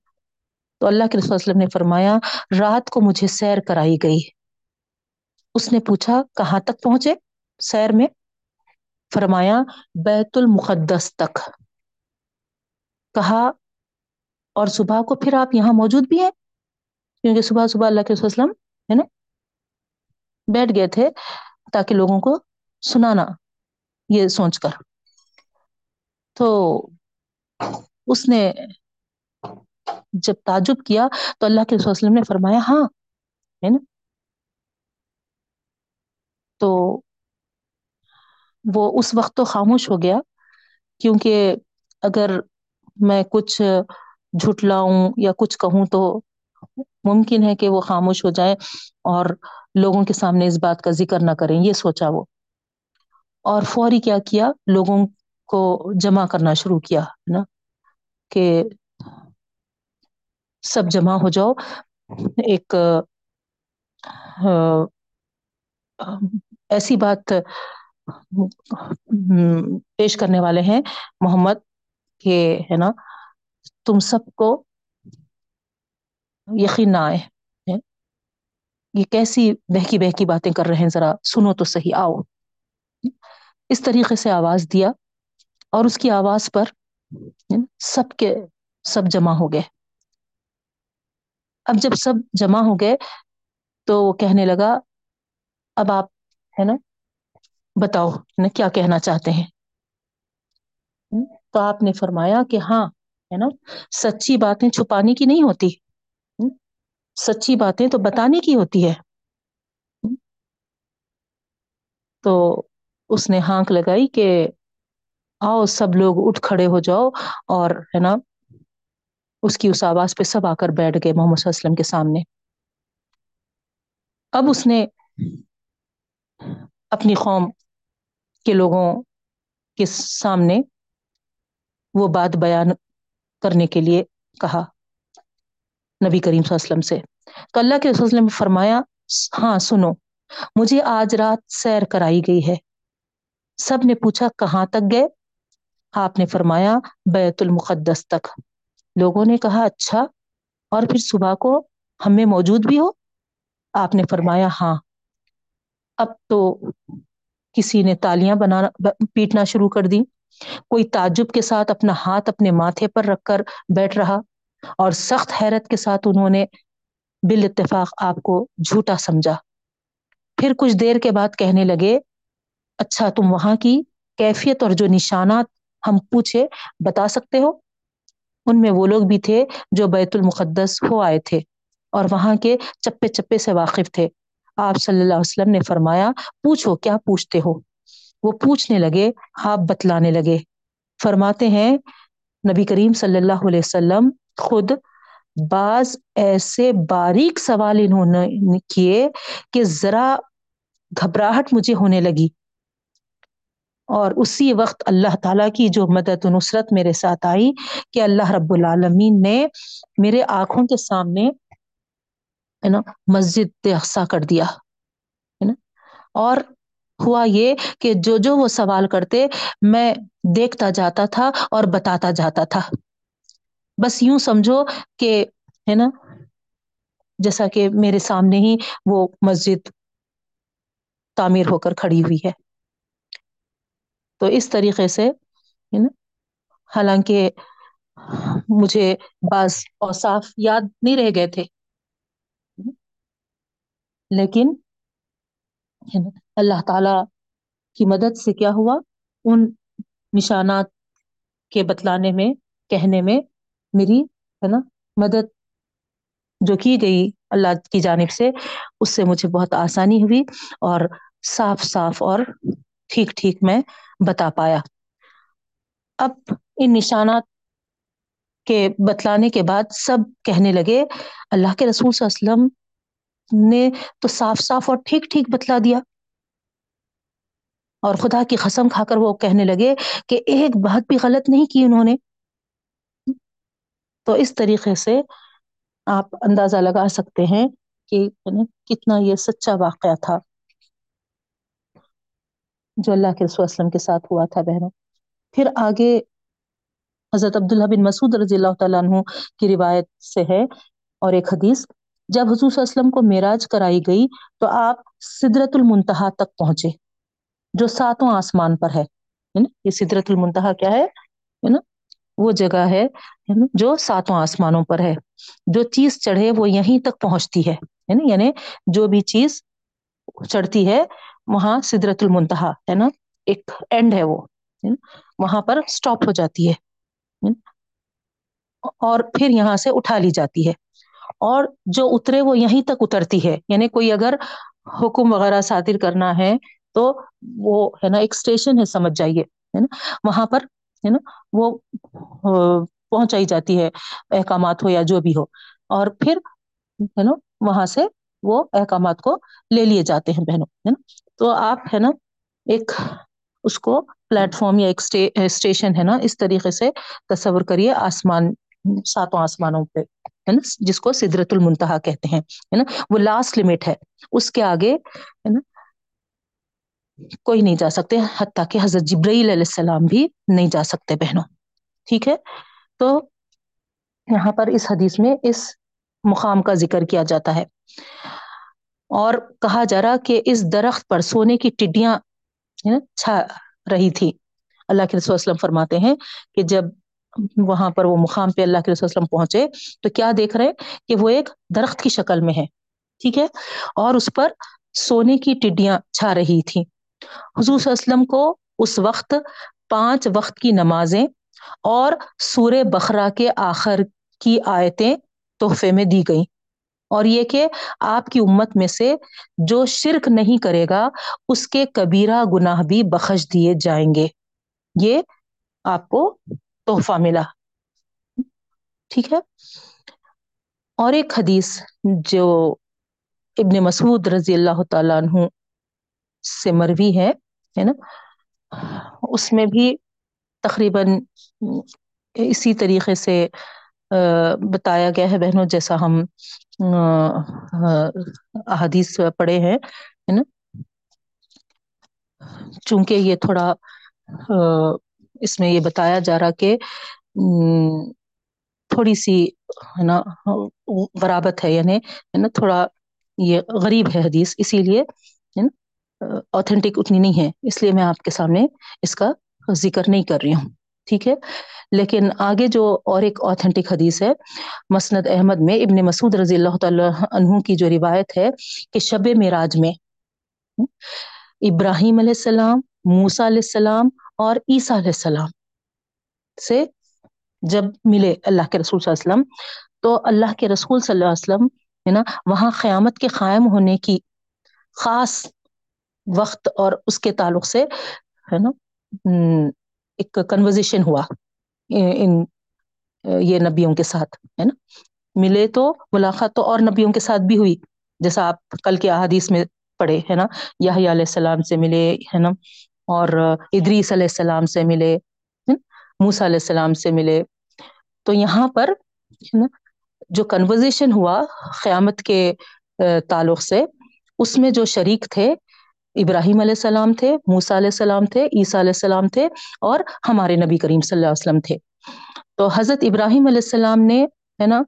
A: تو اللہ کے رسول وسلم نے فرمایا، رات کو مجھے سیر کرائی گئی۔ اس نے پوچھا، کہاں تک پہنچے؟ سیر میں۔ فرمایا، بیت المقدس تک۔ کہا، اور صبح کو پھر آپ یہاں موجود بھی ہیں؟ کیونکہ صبح صبح اللہ کے وسلم، ہے نا؟ بیٹھ گئے تھے تاکہ لوگوں کو سنانا، یہ سوچ کر۔ تو اس نے جب تعجب کیا تو اللہ کے وسلم نے فرمایا ہاں ہے نا؟ تو وہ اس وقت تو خاموش ہو گیا، کیونکہ اگر میں کچھ جھٹلاؤں یا کچھ کہوں تو ممکن ہے کہ وہ خاموش ہو جائے اور لوگوں کے سامنے اس بات کا ذکر نہ کریں، یہ سوچا وہ۔ اور فوری کیا کیا، لوگوں کو جمع کرنا شروع کیا، ہے نا؟ کہ سب جمع ہو جاؤ۔ ایک، ایسی بات، پیش کرنے والے ہیں محمد، کہ، ہے نا، تم سب کو یقین نہ آئے۔ یہ کیسی بہکی بہکی باتیں کر رہے ہیں ذرا سنو تو صحیح، آؤ۔ اس طریقے سے آواز دیا اور اس کی آواز پر سب کے سب جمع ہو گئے۔ اب جب سب جمع ہو گئے تو وہ کہنے لگا، اب آپ ہے نا، بتاؤ نا، کیا کہنا چاہتے ہیں؟ تو آپ نے فرمایا کہ ہاں ہے نا، سچی باتیں چھپانے کی نہیں ہوتی۔ سچی باتیں تو بتانے کی ہوتی ہے۔ تو اس نے ہانک لگائی کہ آؤ سب لوگ اٹھ کھڑے ہو جاؤ اور ہے نا اس کی اس آواز پہ سب آ کر بیٹھ گئے محمد صلی اللہ علیہ وسلم کے سامنے۔ اب اس نے اپنی قوم کے لوگوں کے سامنے وہ بات بیان کرنے کے لیے کہا۔ نبی کریم صلی اللہ علیہ وسلم سے۔ تو اللہ کے رسول نے فرمایا ہاں سنو، مجھے آج رات سیر کرائی گئی ہے۔ سب نے پوچھا، کہاں تک گئے؟ آپ نے فرمایا، بیت المقدس تک۔ لوگوں نے کہا اچھا اور پھر صبح کو ہمیں موجود بھی ہو؟ آپ نے فرمایا ہاں۔ اب تو کسی نے تالیاں بنانا، پیٹنا شروع کر دی کوئی تعجب کے ساتھ اپنا ہاتھ اپنے ماتھے پر رکھ کر بیٹھ رہا۔ اور سخت حیرت کے ساتھ انہوں نے بال اتفاق آپ کو جھوٹا سمجھا۔ پھر کچھ دیر کے بعد کہنے لگے اچھا تم وہاں کی کیفیت اور جو نشانات ہم پوچھے، بتا سکتے ہو؟ ان میں وہ لوگ بھی تھے جو بیت المقدس ہو آئے تھے اور وہاں کے چپے چپے سے واقف تھے۔ آپ صلی اللہ علیہ وسلم نے فرمایا، پوچھو، کیا پوچھتے ہو؟ وہ پوچھنے لگے آپ بتلانے لگے۔ فرماتے ہیں، نبی کریم صلی اللہ علیہ وسلم خود بعض ایسے باریک سوال انہوں نے کیے کہ ذرا گھبراہٹ مجھے ہونے لگی۔ اور اسی وقت اللہ تعالیٰ کی جو مدد و نصرت میرے ساتھ آئی کہ اللہ رب العالمین نے میرے آنکھوں کے سامنے، ہے نا، مسجد اقسا کر دیا، ہے نا۔ اور ہوا یہ کہ جو جو وہ سوال کرتے، میں دیکھتا جاتا تھا اور بتاتا جاتا تھا۔ بس یوں سمجھو کہ ہے نا، جیسا کہ میرے سامنے ہی وہ مسجد تعمیر ہو کر کھڑی ہوئی ہے۔ تو اس طریقے سے نا، حالانکہ مجھے بعض اوصاف یاد نہیں رہ گئے تھے۔ لیکن اللہ تعالی کی مدد سے کیا ہوا؟ ان نشانات کے بتلانے میں، کہنے میں میری، ہے نا، مدد جو کی گئی اللہ کی جانب سے، اس سے مجھے بہت آسانی ہوئی اور صاف صاف اور ٹھیک ٹھیک میں بتا پایا۔ اب ان نشانات کے بتلانے کے بعد سب کہنے لگے، اللہ کے رسول صلی اللہ علیہ وسلم نے تو صاف صاف اور ٹھیک ٹھیک بتلا دیا۔ اور خدا کی قسم کھا کر وہ کہنے لگے کہ ایک بات بھی غلط نہیں کی انہوں نے۔ تو اس طریقے سے آپ اندازہ لگا سکتے ہیں کہ یعنی کتنا یہ سچا واقعہ تھا۔ جو اللہ کے رسول وسلم کے ساتھ ہوا تھا بہنوں۔ پھر آگے حضرت عبداللہ بن مسعود رضی اللہ تعالیٰ عنہ کی روایت سے ہے اور ایک حدیث، جب حضور صلی اللہ علیہ وسلم کو معراج کرائی گئی تو آپ سدرت المنتہا تک پہنچے، جو ساتوں آسمان پر ہے۔ یعنی یہ سدرت المنتہا کیا ہے؟ نا وہ جگہ ہے جو ساتوں آسمانوں پر ہے۔ جو چیز چڑھے وہ یہیں تک پہنچتی ہے۔ یعنی, یعنی جو بھی چیز چڑھتی ہے، وہاں سدرت المنتہا ہے نا؟ ایک اینڈ ہے وہ۔ وہاں پر اسٹاپ ہو جاتی ہے۔ اور پھر یہاں سے اٹھا لی جاتی ہے۔ اور جو اترے وہ یہیں تک اترتی ہے۔ یعنی کوئی اگر حکم وغیرہ صادر کرنا ہے تو وہ ہے نا، ایک اسٹیشن ہے، سمجھ جائیے۔ ہے نا؟ وہاں پر ہے نا، وہ پہنچائی جاتی ہے احکامات ہو یا جو بھی ہو۔ اور پھر، ہے نا، وہاں سے وہ احکامات کو لے لیے جاتے ہیں بہنوں، ہے نا۔ تو آپ، ہے نا، ایک اس کو پلیٹ فارم یا ایک اسٹیشن، ہے نا، اس طریقے سے تصور کریے آسمان، ساتوں آسمانوں پہ، ہے نا، جس کو سدرت المنتہا کہتے ہیں، ہے نا۔ وہ لاسٹ لمٹ ہے، اس کے آگے، ہے نا کوئی نہیں جا سکتے، حتیٰ کہ حضرت جبرائیل علیہ السلام بھی نہیں جا سکتے بہنوں۔ ٹھیک ہے؟ تو یہاں پر اس حدیث میں اس مقام کا ذکر کیا جاتا ہے۔ اور کہا جا رہا کہ اس درخت پر سونے کی ٹڈیاں یعنی چھا رہی تھی۔ اللہ کے رسول وسلم فرماتے ہیں کہ جب وہاں پر وہ مقام پہ اللہ کے رسول وسلم پہنچے تو کیا دیکھ رہے کہ وہ ایک درخت کی شکل میں ہے۔ ٹھیک ہے؟ اور اس پر سونے کی ٹڈیاں چھا رہی تھی حضور صلی اللہ علیہ وسلم کو اس وقت پانچ وقت کی نمازیں اور سورہ بخرا کے آخر کی آیتیں تحفے میں دی گئیں۔ اور یہ کہ آپ کی امت میں سے جو شرک نہیں کرے گا، اس کے کبیرہ گناہ بھی بخش دیے جائیں گے۔ یہ آپ کو تحفہ ملا۔ ٹھیک ہے؟ اور ایک حدیث جو ابن مسعود رضی اللہ تعالیٰ عنہ سے مروی ہے نا؟ اس میں بھی تقریباً اسی طریقے سے بتایا گیا ہے بہنوں، جیسا ہم احادیث پڑھے ہیں، ہے نا؟ چونکہ یہ تھوڑا اس میں یہ بتایا جا رہا کہ تھوڑی سی، ہے نا غرابت ہے یعنی ہے نا، تھوڑا یہ غریب ہے حدیث، اسی لیے اوتھینٹک اتنی نہیں ہے۔ اس لیے میں آپ کے سامنے اس کا ذکر نہیں کر رہی ہوں۔ ٹھیک ہے۔ لیکن آگے جو اور ایک اوتھینٹک حدیث ہے، مسند احمد میں ابن مسعود رضی اللہ تعالی عنہ کی جو روایت ہے کہ شب معراج میں ابراہیم علیہ السلام موسا علیہ السلام اور عیسیٰ علیہ السلام سے جب ملے اللہ کے رسول صلی اللہ علیہ وسلم، تو اللہ کے رسول صلی اللہ علیہ وسلم ہے نا، وہاں قیامت کے قائم ہونے کی خاص وقت اور اس کے تعلق سے، ہے نا؟ ایک کنورزیشن ہوا ان یہ نبیوں کے ساتھ، ہے نا؟ ملے تو ملاقات تو اور نبیوں کے ساتھ بھی ہوئی، جیسا آپ کل کے احادیث میں پڑھے، ہے نا؟ یا علیہ السلام سے ملے، ہے نا؟ اور ادریس علیہ السلام سے ملے موسا علیہ السلام سے ملے۔ تو یہاں پر، ہے نا، جو کنورزیشن ہوا قیامت کے تعلق سے، اس میں جو شریک تھے ابراہیم علیہ السلام تھے موسا علیہ السلام تھے، عیسیٰ علیہ السلام تھے اور ہمارے نبی کریم صلی اللہ علیہ وسلم تھے۔ تو حضرت ابراہیم علیہ السلام نے، ہے نا،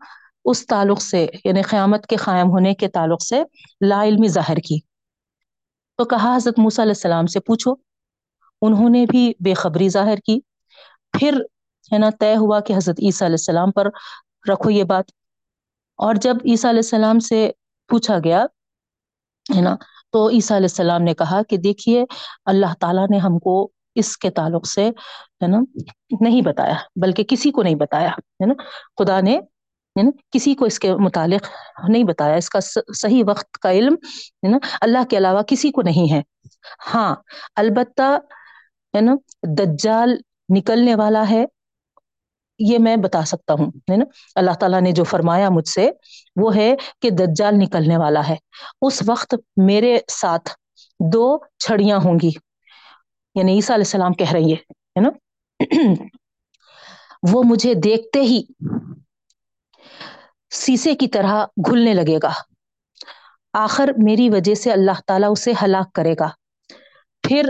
A: اس تعلق سے یعنی قیامت کے قائم ہونے کے تعلق سے لا علمی ظاہر کی۔ تو کہا حضرت موسیٰ علیہ السلام سے، پوچھو، انہوں نے بھی بے خبری ظاہر کی؟ پھر، ہے نا، طے ہوا کہ حضرت عیسیٰ علیہ السلام پر رکھو یہ بات۔ اور جب عیسیٰ علیہ السلام سے پوچھا گیا، ہے نا تو عیسیٰ علیہ السلام نے کہا کہ دیکھیے، اللہ تعالیٰ نے ہم کو اس کے تعلق سے، ہے نا، نہیں بتایا، بلکہ کسی کو نہیں بتایا، ہے نا، خدا نے، ہے نا، کسی کو اس کے متعلق نہیں بتایا، اس کا صحیح وقت کا علم، ہے نا، اللہ کے علاوہ کسی کو نہیں ہے۔ ہاں البتہ، ہے نا، دجال نکلنے والا ہے یہ میں بتا سکتا ہوں، ہے نا؟ اللہ تعالیٰ نے جو فرمایا مجھ سے، وہ ہے کہ دجال نکلنے والا ہے۔ اس وقت میرے ساتھ دو چھڑیاں ہوں گی۔ یعنی عیسیٰ علیہ السلام کہہ رہی ہے نا؟ وہ مجھے دیکھتے ہی سیسے کی طرح گھلنے لگے گا۔ آخر میری وجہ سے اللہ تعالیٰ اسے ہلاک کرے گا۔ پھر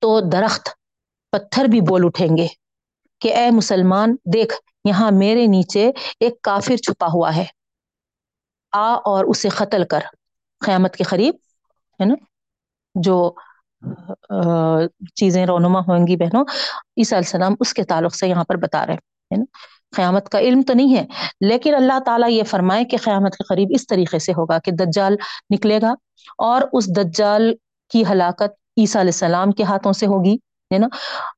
A: تو درخت، پتھر بھی بول اٹھیں گے۔ کہ اے مسلمان، دیکھ، یہاں میرے نیچے ایک کافر چھپا ہوا ہے۔ آ اور اسے قتل کر۔ قیامت کے قریب، ہے نا؟ جو چیزیں رونما ہوئیں گی بہنوں، عیسیٰ علیہ السلام اس کے تعلق سے یہاں پر بتا رہے ہیں نا؟ قیامت کا علم تو نہیں ہے، لیکن اللہ تعالیٰ یہ فرمائے کہ قیامت کے قریب اس طریقے سے ہوگا کہ دجال نکلے گا اور اس دجال کی ہلاکت عیسیٰ علیہ السلام کے ہاتھوں سے ہوگی۔ ہے نا؟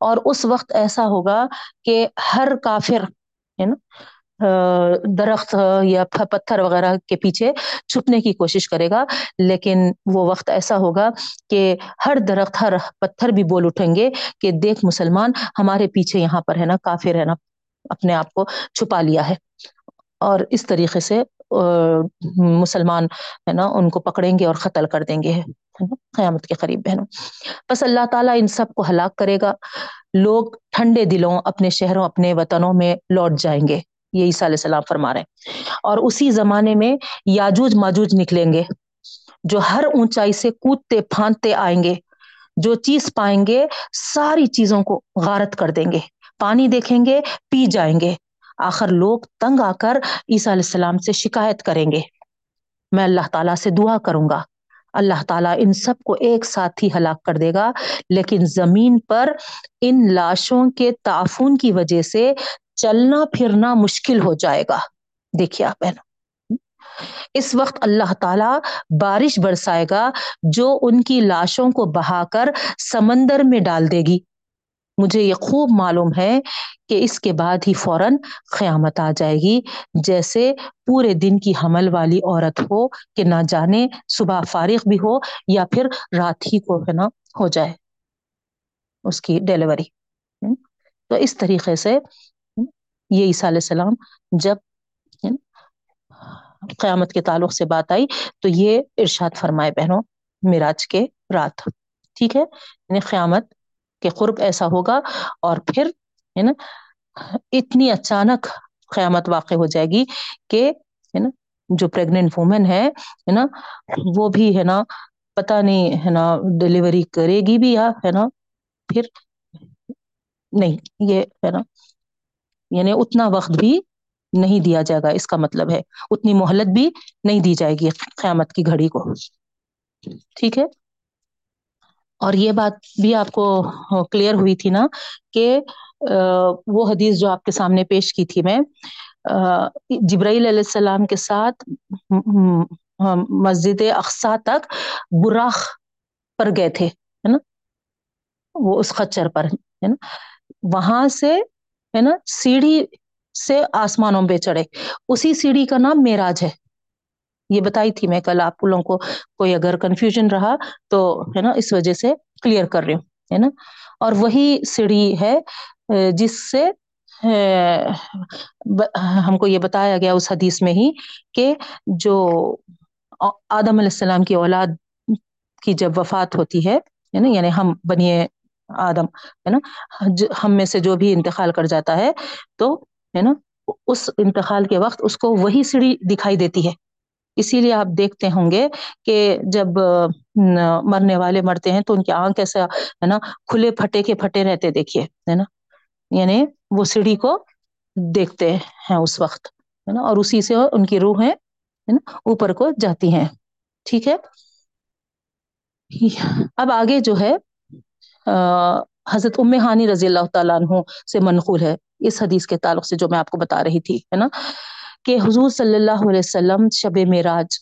A: اور اس وقت ایسا ہوگا کہ ہر کافر، ہے نا؟ درخت یا پتھر وغیرہ کے پیچھے چھپنے کی کوشش کرے گا، لیکن وہ وقت ایسا ہوگا کہ ہر درخت، ہر پتھر بھی بول اٹھیں گے کہ دیکھ مسلمان، ہمارے پیچھے یہاں پر ہے نا کافر ہے نا، اپنے آپ کو چھپا لیا ہے۔ اور اس طریقے سے مسلمان ہے نا، ان کو پکڑیں گے اور قتل کر دیں گے۔ قیامت کے قریب بہنوں۔ بس اللہ تعالیٰ ان سب کو ہلاک کرے گا۔ لوگ ٹھنڈے دلوں اپنے شہروں، اپنے وطنوں میں لوٹ جائیں گے۔ یہ عیسیٰ علیہ السلام فرما رہے ہیں۔ اور اسی زمانے میں یاجوج ماجوج نکلیں گے، جو ہر اونچائی سے کودتے پھاندتے آئیں گے۔ جو چیز پائیں گے، ساری چیزوں کو غارت کر دیں گے۔ پانی دیکھیں گے، پی جائیں گے۔ آخر لوگ تنگ آ کر عیسیٰ علیہ السلام سے شکایت کریں گے۔ میں اللہ تعالیٰ سے دعا کروں گا۔ اللہ تعالیٰ ان سب کو ایک ساتھ ہی ہلاک کر دے گا۔ لیکن زمین پر ان لاشوں کے تعفن کی وجہ سے چلنا پھرنا مشکل ہو جائے گا۔ دیکھیے آپ ہے نا اس وقت اللہ تعالیٰ بارش برسائے گا جو ان کی لاشوں کو بہا کر سمندر میں ڈال دے گی۔ مجھے یہ خوب معلوم ہے کہ اس کے بعد ہی فوراً قیامت آ جائے گی، جیسے پورے دن کی حمل والی عورت ہو کہ نہ جانے صبح فارغ بھی ہو یا پھر رات ہی کو ہے نا ہو جائے اس کی ڈیلیوری تو اس طریقے سے یہ عیسیٰ علیہ السلام جب قیامت کے تعلق سے بات آئی تو یہ ارشاد فرمائے بہنوں، میراج کے رات۔ ٹھیک ہے؟ یعنی قیامت کہ قرب ایسا ہوگا اور پھر ہے نا، اتنی اچانک قیامت واقع ہو جائے گی کہ ہے نا، جو پریگنٹ وومن ہے نا، وہ بھی ہے نا پتا نہیں ہے نا ڈلیوری کرے گی بھی یا ہے نا، پھر نہیں، یہ ہے نا یعنی اتنا وقت بھی نہیں دیا جائے گا، اس کا مطلب ہے۔ اتنی مہلت بھی نہیں دی جائے گی قیامت کی گھڑی کو۔ ٹھیک ہے؟ اور یہ بات بھی آپ کو کلیئر ہوئی تھی نا کہ وہ حدیث جو آپ کے سامنے پیش کی تھی میں جبرائیل علیہ السلام کے ساتھ مسجد اقسا تک براخ پر گئے تھے، ہے نا؟ وہ اس خچر پر، ہے نا؟ وہاں سے، ہے نا، سیڑھی سے آسمانوں پہ چڑھے۔ اسی سیڑھی کا نام میراج ہے۔ یہ بتائی تھی میں کل آپ لوگوں کو کوئی اگر کنفیوژن رہا تو، ہے نا، اس وجہ سے کلیئر کر رہی ہوں، ہے نا؟ اور وہی سیڑھی ہے جس سے ہم کو یہ بتایا گیا اس حدیث میں ہی کہ جو آدم علیہ السلام کی اولاد کی جب وفات ہوتی ہے نا یعنی ہم بنیے آدم، ہے نا ہم میں سے جو بھی انتقال کر جاتا ہے، تو، ہے نا، اس انتقال کے وقت اس کو وہی سیڑھی دکھائی دیتی ہے۔ اسی لیے آپ دیکھتے ہوں گے کہ جب مرنے والے مرتے ہیں تو ان کی آنکھ ایسا ہے نا، کھلے پھٹے کے پھٹے رہتے دیکھیے، ہے نا یعنی وہ سیڑھی کو دیکھتے ہیں اس وقت، ہے نا، اور اسی سے ان کی روح ہے نا، اوپر کو جاتی ہیں، ٹھیک ہے؟ اب آگے جو ہے حضرت ام ہانی رضی اللہ تعالیٰ عنہ سے منقول ہے، اس حدیث کے تعلق سے جو میں آپ کو بتا رہی تھی، ہے نا کہ حضور صلی اللہ علیہ وسلم شب معراج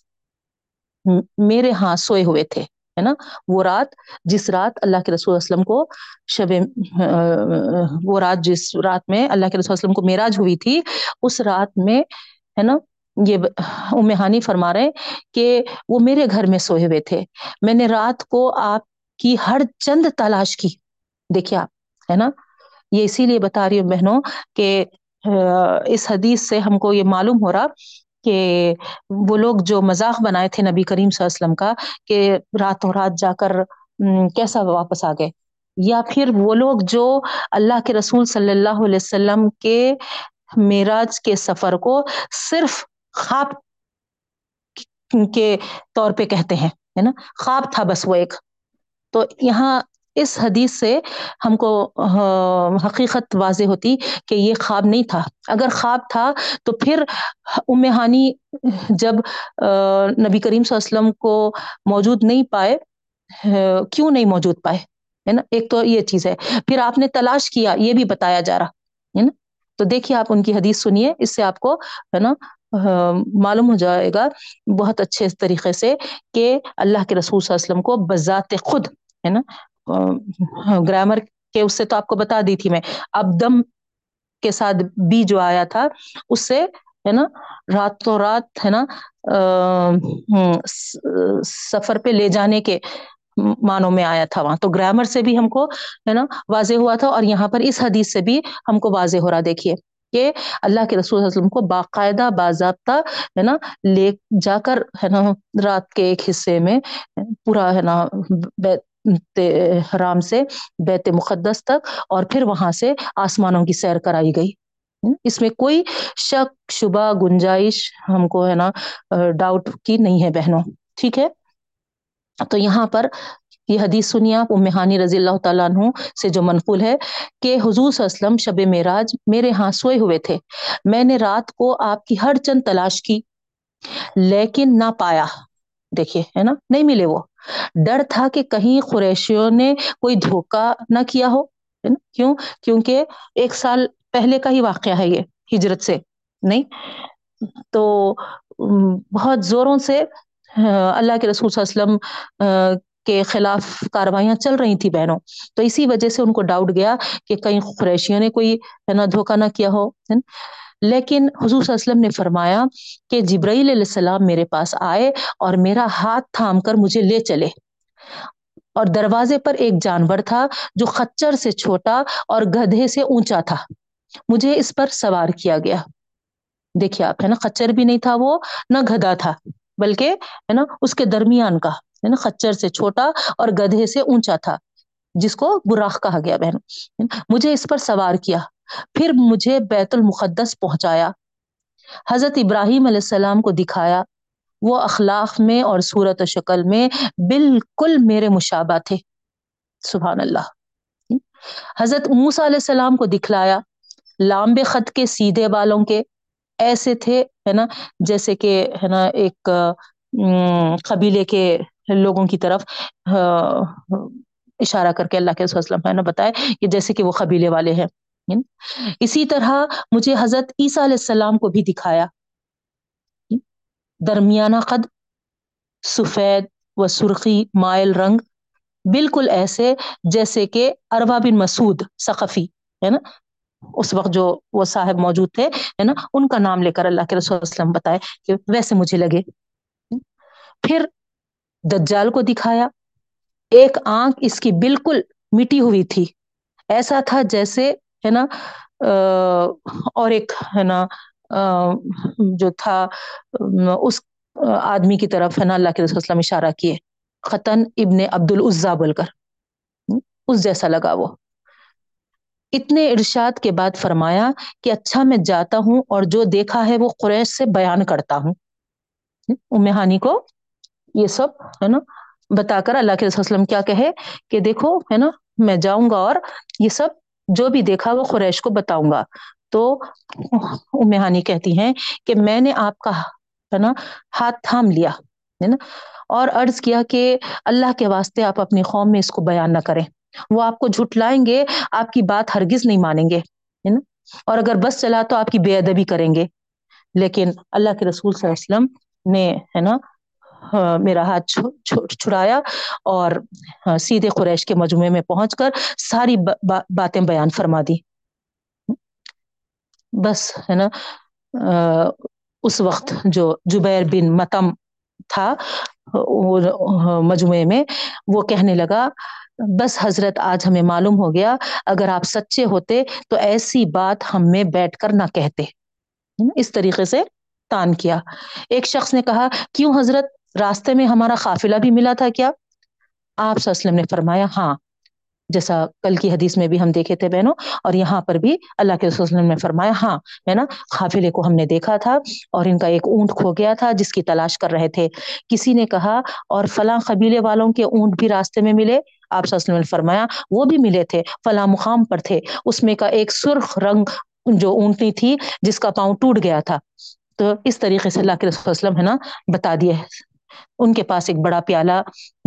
A: میرے ہاں سوئے ہوئے تھے، ہے نا؟ وہ رات جس رات اللہ کے رسول وسلم کو شب وہ رات جس رات میں اللہ کے رسول وسلم کو میراج ہوئی تھی، اس رات میں، ہے نا؟ یہ امہانی فرما رہے کہ وہ میرے گھر میں سوئے ہوئے تھے۔ میں نے رات کو آپ کی ہر چند تلاش کی، دیکھیے آپ، ہے نا؟ یہ اسی لیے بتا رہی ہوں بہنوں کہ اس حدیث سے ہم کو یہ معلوم ہو رہا کہ وہ لوگ جو مذاق بنائے تھے نبی کریم صلی اللہ علیہ وسلم کا، کہ راتوں رات جا کر کیسا واپس آ گئے؟ یا پھر وہ لوگ جو اللہ کے رسول صلی اللہ علیہ وسلم کے معراج کے سفر کو صرف خواب کے طور پہ کہتے ہیں، ہے نا؟ خواب تھا بس وہ ایک۔ تو یہاں اس حدیث سے ہم کو حقیقت واضح ہوتی کہ یہ خواب نہیں تھا۔ اگر خواب تھا تو پھر امہانی جب نبی کریم صلی اللہ علیہ وسلم کو موجود نہیں پائے کیوں نہیں موجود پائے؟ ہے نا؟ ایک تو یہ چیز ہے۔ پھر آپ نے تلاش کیا، یہ بھی بتایا جا رہا، ہے نا؟ تو دیکھیے آپ ان کی حدیث سنیے، اس سے آپ کو، ہے نا معلوم ہو جائے گا بہت اچھے طریقے سے کہ اللہ کے رسول صلی اللہ علیہ وسلم کو بذات خود، ہے نا ہاں، گرامر کے اس سے تو آپ کو بتا دی تھی میں۔ اب دم کے ساتھ بی جو آیا تھا، اس سے ہے نا، راتوں رات ہے نا سفر پہ لے جانے کے معنوں میں آیا تھا وہاں۔ تو گرامر سے بھی ہم کو ہے نا واضح ہوا تھا اور یہاں پر اس حدیث سے بھی ہم کو واضح ہو رہا۔ دیکھیے کہ اللہ کے رسول صلی اللہ علیہ وسلم کو باقاعدہ باضابطہ ہے نا لے جا کر ہے نا رات کے ایک حصے میں پورا ہے نا بیت حرام سے بیت مقدس تک اور پھر وہاں سے آسمانوں کی سیر کرائی گئی۔ اس میں کوئی شک، شبہ، گنجائش ہم کو ہے نا ڈاؤٹ کی نہیں ہے بہنوں۔ ٹھیک ہے؟ تو یہاں پر یہ حدیث سنیے آپ امہانی رضی اللہ تعالیٰ عنہ سے جو منقول ہے کہ حضور صلی اللہ علیہ وسلم شب معراج میرے ہاں سوئے ہوئے تھے۔ میں نے رات کو آپ کی ہر چند تلاش کی لیکن نہ پایا۔ دیکھیے، ہے نا؟ نہیں ملے وہ۔ ڈر تھا کہ کہیں قریشیوں نے کوئی دھوکا نہ کیا ہو، ہے نا؟ کیوں؟ کیونکہ ایک سال پہلے کا ہی واقعہ ہے یہ ہجرت سے، نہیں؟ تو بہت زوروں سے اللہ کے رسول صلی اللہ علیہ وسلم کے خلاف کاروائیاں چل رہی تھی بہنوں۔ تو اسی وجہ سے ان کو ڈاؤٹ گیا کہ کہیں قریشیوں نے کوئی، ہے نا دھوکا نہ کیا ہو لیکن حضور صلی اللہ علیہ وسلم نے فرمایا کہ جبرائیل علیہ السلام میرے پاس آئے اور میرا ہاتھ تھام کر مجھے لے چلے۔ اور دروازے پر ایک جانور تھا جو خچر سے چھوٹا اور گدھے سے اونچا تھا۔ مجھے اس پر سوار کیا گیا۔ دیکھیے آپ، ہے نا، خچر بھی نہیں تھا وہ، نہ گدھا تھا، بلکہ، ہے نا، اس کے درمیان کا، ہے نا، خچر سے چھوٹا اور گدھے سے اونچا تھا، جس کو براخ کہا گیا، بہن۔ مجھے اس پر سوار کیا۔ پھر مجھے بیت المقدس پہنچایا۔ حضرت ابراہیم علیہ السلام کو دکھایا۔ وہ اخلاق میں اور صورت و شکل میں بالکل میرے مشابہ تھے۔ سبحان اللہ۔ حضرت موسا علیہ السلام کو دکھلایا۔ لامبے خط کے سیدھے بالوں کے ایسے تھے، ہے نا؟ جیسے کہ، ہے نا، ایک قبیلے کے لوگوں کی طرف اشارہ کر کے اللہ کے وسلم ہے نا، بتائے کہ جیسے کہ وہ قبیلے والے ہیں۔ اسی طرح مجھے حضرت عیسیٰ علیہ السلام کو بھی دکھایا۔ درمیانہ قد سفید و سرخی مائل رنگ بالکل ایسے جیسے کہ اروا بن مسعود ثقفی، ہے نا؟ اس وقت جو وہ صاحب موجود تھے، ہے نا؟ ان کا نام لے کر اللہ کے رسول وسلم بتائے کہ ویسے مجھے لگے۔ پھر دجال کو دکھایا۔ ایک آنکھ اس کی بالکل مٹی ہوئی تھی۔ ایسا تھا جیسے ہے نا اور ایک ہے نا جو تھا، اس آدمی کی طرف ہے نا اللہ کے رسول وسلم اشارہ کیے ختن ابن عبد العزا بول کر۔ اس جیسا لگا وہ۔ اتنے ارشاد کے بعد فرمایا کہ اچھا میں جاتا ہوں اور جو دیکھا ہے وہ قریش سے بیان کرتا ہوں۔ امہانی کو یہ سب ہے نا، بتا کر اللہ کے رسول وسلم کیا کہے کہ دیکھو ہے نا، میں جاؤں گا اور یہ سب جو بھی دیکھا وہ قریش کو بتاؤں گا۔ تو امہانی کہتی ہیں کہ میں نے آپ کا ہے نا ہاتھ تھام لیا، ہے نا؟ اور عرض کیا کہ اللہ کے واسطے آپ اپنی قوم میں اس کو بیان نہ کریں۔ وہ آپ کو جھٹلائیں گے، آپ کی بات ہرگز نہیں مانیں گے، ہے نا؟ اور اگر بس چلا تو آپ کی بے ادبی کریں گے۔ لیکن اللہ کے رسول صلی اللہ علیہ وسلم نے، ہے نا میرا ہاتھ چھڑایا اور سیدھے قریش کے مجموعے میں پہنچ کر ساری باتیں بیان فرما دی۔ بس، ہے نا؟ اس وقت جو جبیر بن متم تھا مجموعے میں، وہ کہنے لگا، بس حضرت، آج ہمیں معلوم ہو گیا، اگر آپ سچے ہوتے تو ایسی بات ہم میں بیٹھ کر نہ کہتے۔ اس طریقے سے تان کیا۔ ایک شخص نے کہا، کیوں حضرت؟ راستے میں ہمارا قافلہ بھی ملا تھا کیا؟ آپ وسلم نے فرمایا ہاں جیسا کل کی حدیث میں بھی ہم دیکھے تھے بہنوں، اور یہاں پر بھی اللہ کے وسلم نے فرمایا ہاں ہے نا قافلے کو ہم نے دیکھا تھا، اور ان کا ایک اونٹ کھو گیا تھا جس کی تلاش کر رہے تھے۔ کسی نے کہا، اور فلاں قبیلے والوں کے اونٹ بھی راستے میں ملے؟ آپ وسلم نے فرمایا، وہ بھی ملے تھے، فلاں مقام پر تھے۔ اس میں کا ایک سرخ رنگ جو اونٹنی تھی، جس کا پاؤں ٹوٹ گیا تھا۔ تو اس طریقے سے اللہ کے رسول وسلم ہے نا، بتا دیا ان کے پاس ایک بڑا پیالہ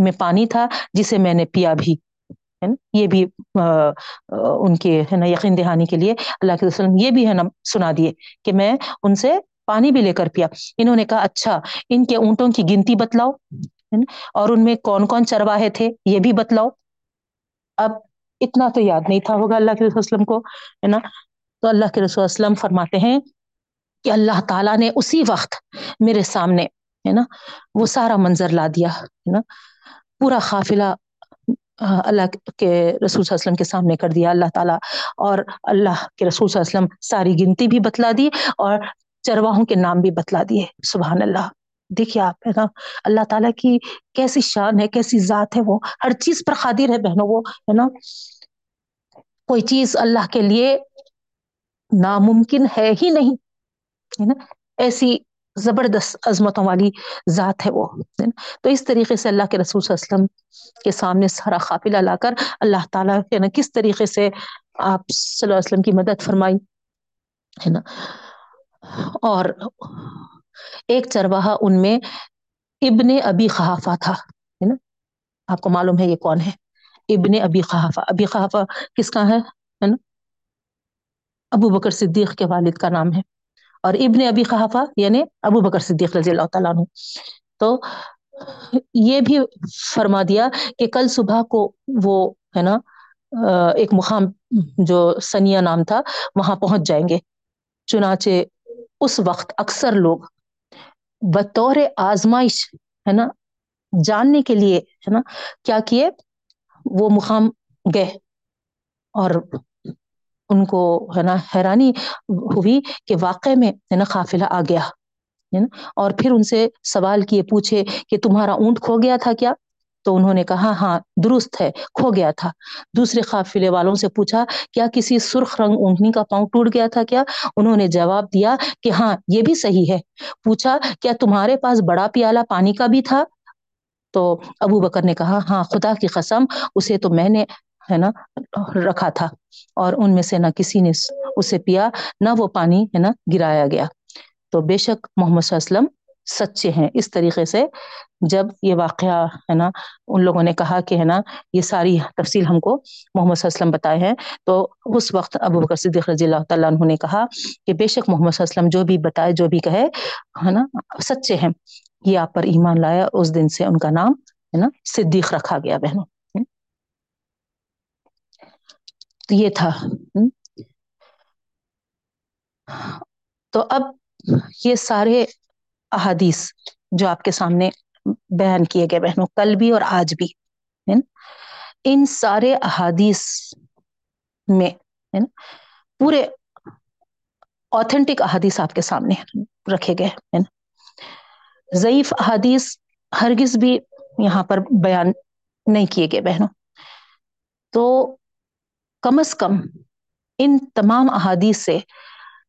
A: میں پانی تھا جسے میں نے پیا بھی، ہے نا؟ یہ بھی ان کے، ہے نا، یقین دہانی کے لیے اللہ کے وسلم یہ بھی، ہے نا، سنا دیے کہ میں ان سے پانی بھی لے کر پیا۔ انہوں نے کہا اچھا ان کے اونٹوں کی گنتی بتلاؤ اور ان میں کون کون چرواہے تھے یہ بھی بتلاؤ۔ اب اتنا تو یاد نہیں تھا ہوگا اللہ کے رسول وسلم کو، ہے نا؟ تو اللہ کے رسول وسلم فرماتے ہیں کہ اللہ تعالیٰ نے اسی وقت میرے سامنے ہے نا؟ وہ سارا منظر لا دیا، ہے نا؟ پورا قافلہ اللہ کے رسول صلی اللہ علیہ وسلم کے سامنے کر دیا، اللہ تعالیٰ، اور اللہ کے رسول صلی اللہ علیہ وسلم ساری گنتی بھی بتلا دی، اور چرواہوں کے نام بھی بتلا دیے، سبحان اللہ۔ دیکھیے آپ، ہے نا؟ اللہ تعالیٰ کی کیسی شان ہے، کیسی ذات ہے وہ، ہر چیز پر قادر ہے بہنوں، وہ، ہے نا؟ کوئی چیز اللہ کے لیے ناممکن ہے ہی نہیں، ہے نا؟ ایسی زبردست عظمتوں والی ذات ہے وہ تو اس طریقے سے اللہ کے رسول صلی اللہ علیہ وسلم کے سامنے سارا قافلہ لا کر اللہ تعالیٰ ہے نا کس طریقے سے آپ صلی اللہ علیہ وسلم کی مدد فرمائی، ہے نا؟ اور ایک چرواہا ان میں ابن ابی خحافہ تھا، ہے نا؟ آپ کو معلوم ہے یہ کون ہے؟ ابن ابی خحافہ ابی خحافہ کس کا ہے نا؟ ابو بکر صدیق کے والد کا نام ہے۔ اور ابن ابی خحافہ یعنی ابو بکر صدیق رضی اللہ تعالیٰ عنہ۔ تو یہ بھی فرما دیا کہ کل صبح کو وہ ہے نا ایک مقام جو سنیا نام تھا، وہاں پہنچ جائیں گے۔ چنانچہ اس وقت اکثر لوگ بطور آزمائش ہے نا، جاننے کے لیے ہے نا، کیا کیے؟ وہ مقام گئے اور ان کو ہے نا حیرانی ہوئی کہ واقع میں ہے نا قافلہ آ گیا ہے نا اور پھر ان سے سوال کیے پوچھے کہ تمہارا اونٹ کھو گیا تھا کیا؟ تو انہوں نے کہا ہاں درست ہے، کھو گیا تھا۔ دوسرے قافلے والوں سے پوچھا، کیا کسی سرخ رنگ اونٹنی کا پاؤں ٹوٹ گیا تھا کیا؟ انہوں نے جواب دیا کہ ہاں یہ بھی صحیح ہے۔ پوچھا، کیا تمہارے پاس بڑا پیالہ پانی کا بھی تھا؟ تو ابو بکر نے کہا ہاں خدا کی قسم، اسے تو میں نے ہے نا، رکھا تھا۔ اور ان میں سے نہ کسی نے اسے پیا، نہ وہ پانی ہے نا، گرایا گیا۔ تو بے شک محمد صلی اللہ علیہ وسلم سچے ہیں۔ اس طریقے سے جب یہ واقعہ ہے نا، ان لوگوں نے کہا کہ ہے نا، یہ ساری تفصیل ہم کو محمد صلی اللہ علیہ وسلم بتائے ہیں۔ تو اس وقت ابو بکر صدیق رضی اللہ تعالیٰ عنہ نے کہا کہ بے شک محمد صلی اللہ علیہ وسلم جو بھی بتائے، جو بھی کہے، ہے نا، سچے ہیں۔ یہ آپ پر ایمان لایا، اس دن سے ان کا نام ہے نا، صدیق رکھا گیا، بہنوں۔ یہ تھا۔ تو اب یہ سارے احادیث جو آپ کے سامنے بیان کیے گئے بہنوں، کل بھی اور آج بھی ان سارے احادیث میں پورے اوتھینٹک احادیث آپ کے سامنے رکھے گئے ضعیف احادیث ہرگز بھی یہاں پر بیان نہیں کیے گئے بہنوں۔ تو کم از کم ان تمام احادیث سے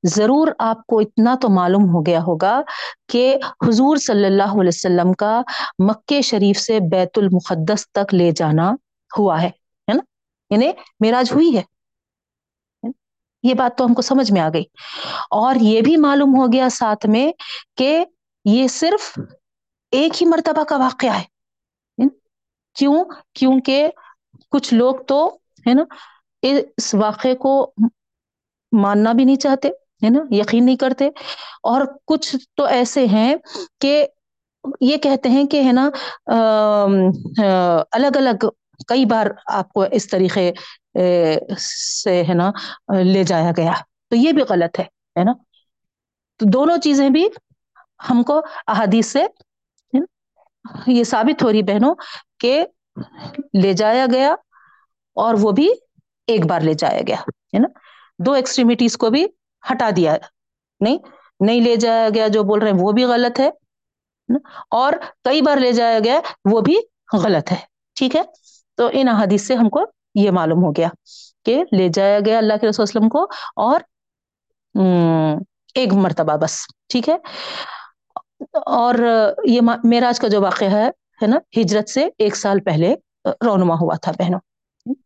A: ضرور آپ کو اتنا تو معلوم ہو گیا ہوگا کہ حضور صلی اللہ علیہ وسلم کا مکے شریف سے بیت المقدس تک لے جانا ہوا ہے نا؟ یعنی میراج ہوئی ہے۔ یہ بات تو ہم کو سمجھ میں آ گئی۔ اور یہ بھی معلوم ہو گیا ساتھ میں کہ یہ صرف ایک ہی مرتبہ کا واقعہ ہے۔ یعنی کیوں؟ کیونکہ کچھ لوگ تو، ہے نا؟ اس واقعے کو ماننا بھی نہیں چاہتے، ہے نا؟ یقین نہیں کرتے۔ اور کچھ تو ایسے ہیں کہ یہ کہتے ہیں کہ، ہے نا الگ الگ کئی بار آپ کو اس طریقے سے، ہے نا، لے جایا گیا۔ تو یہ بھی غلط ہے ہے نا؟ تو دونوں چیزیں بھی ہم کو احادیث سے یہ ثابت ہو رہی بہنوں، کہ لے جایا گیا اور وہ بھی ایک بار لے جایا گیا، ہے نا؟ دو ایکسٹریمیٹیز کو بھی ہٹا دیا۔ نہیں نہیں لے جایا گیا جو بول رہے ہیں، وہ بھی غلط ہے اور کئی بار لے جایا گیا، وہ بھی غلط ہے۔ ٹھیک ہے؟ تو ان احادیث سے ہم کو یہ معلوم ہو گیا کہ لے جایا گیا اللہ کے رسول وسلم کو اور ایک مرتبہ بس۔ ٹھیک ہے؟ اور یہ معراج کا جو واقعہ ہے ہے نا؟ ہجرت سے ایک سال پہلے رونما ہوا تھا بہنوں۔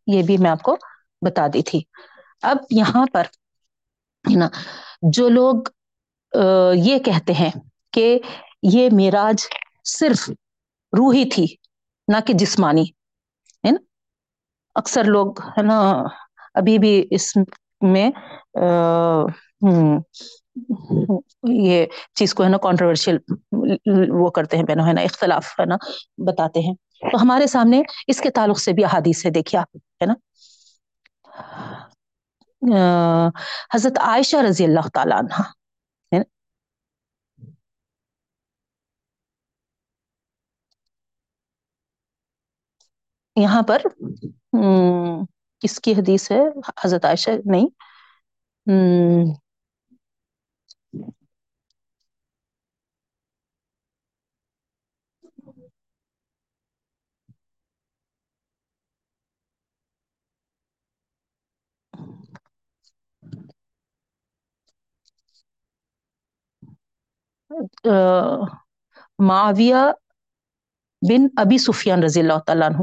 A: یہ بھی میں آپ کو بتا دی تھی۔ اب یہاں پر نا، جو لوگ یہ کہتے ہیں کہ یہ معراج صرف روحی تھی، نہ کہ جسمانی۔ ہے نا؟ اکثر لوگ ہے نا، ابھی بھی اس میں یہ چیز کو ہے نا کانٹروورشل وہ کرتے ہیں بہنوں، ہے نا، اختلاف، ہے نا، بتاتے ہیں۔ تو ہمارے سامنے اس کے تعلق سے بھی احادیث ہے، دیکھیے آپ، ہے نا؟ حضرت عائشہ رضی اللہ تعالیٰ عنہ۔ یہاں پر کس کی حدیث ہے، حضرت عائشہ، نہیں۔ معاویہ بن ابی سفیان رضی اللہ تعالیٰ عنہ۔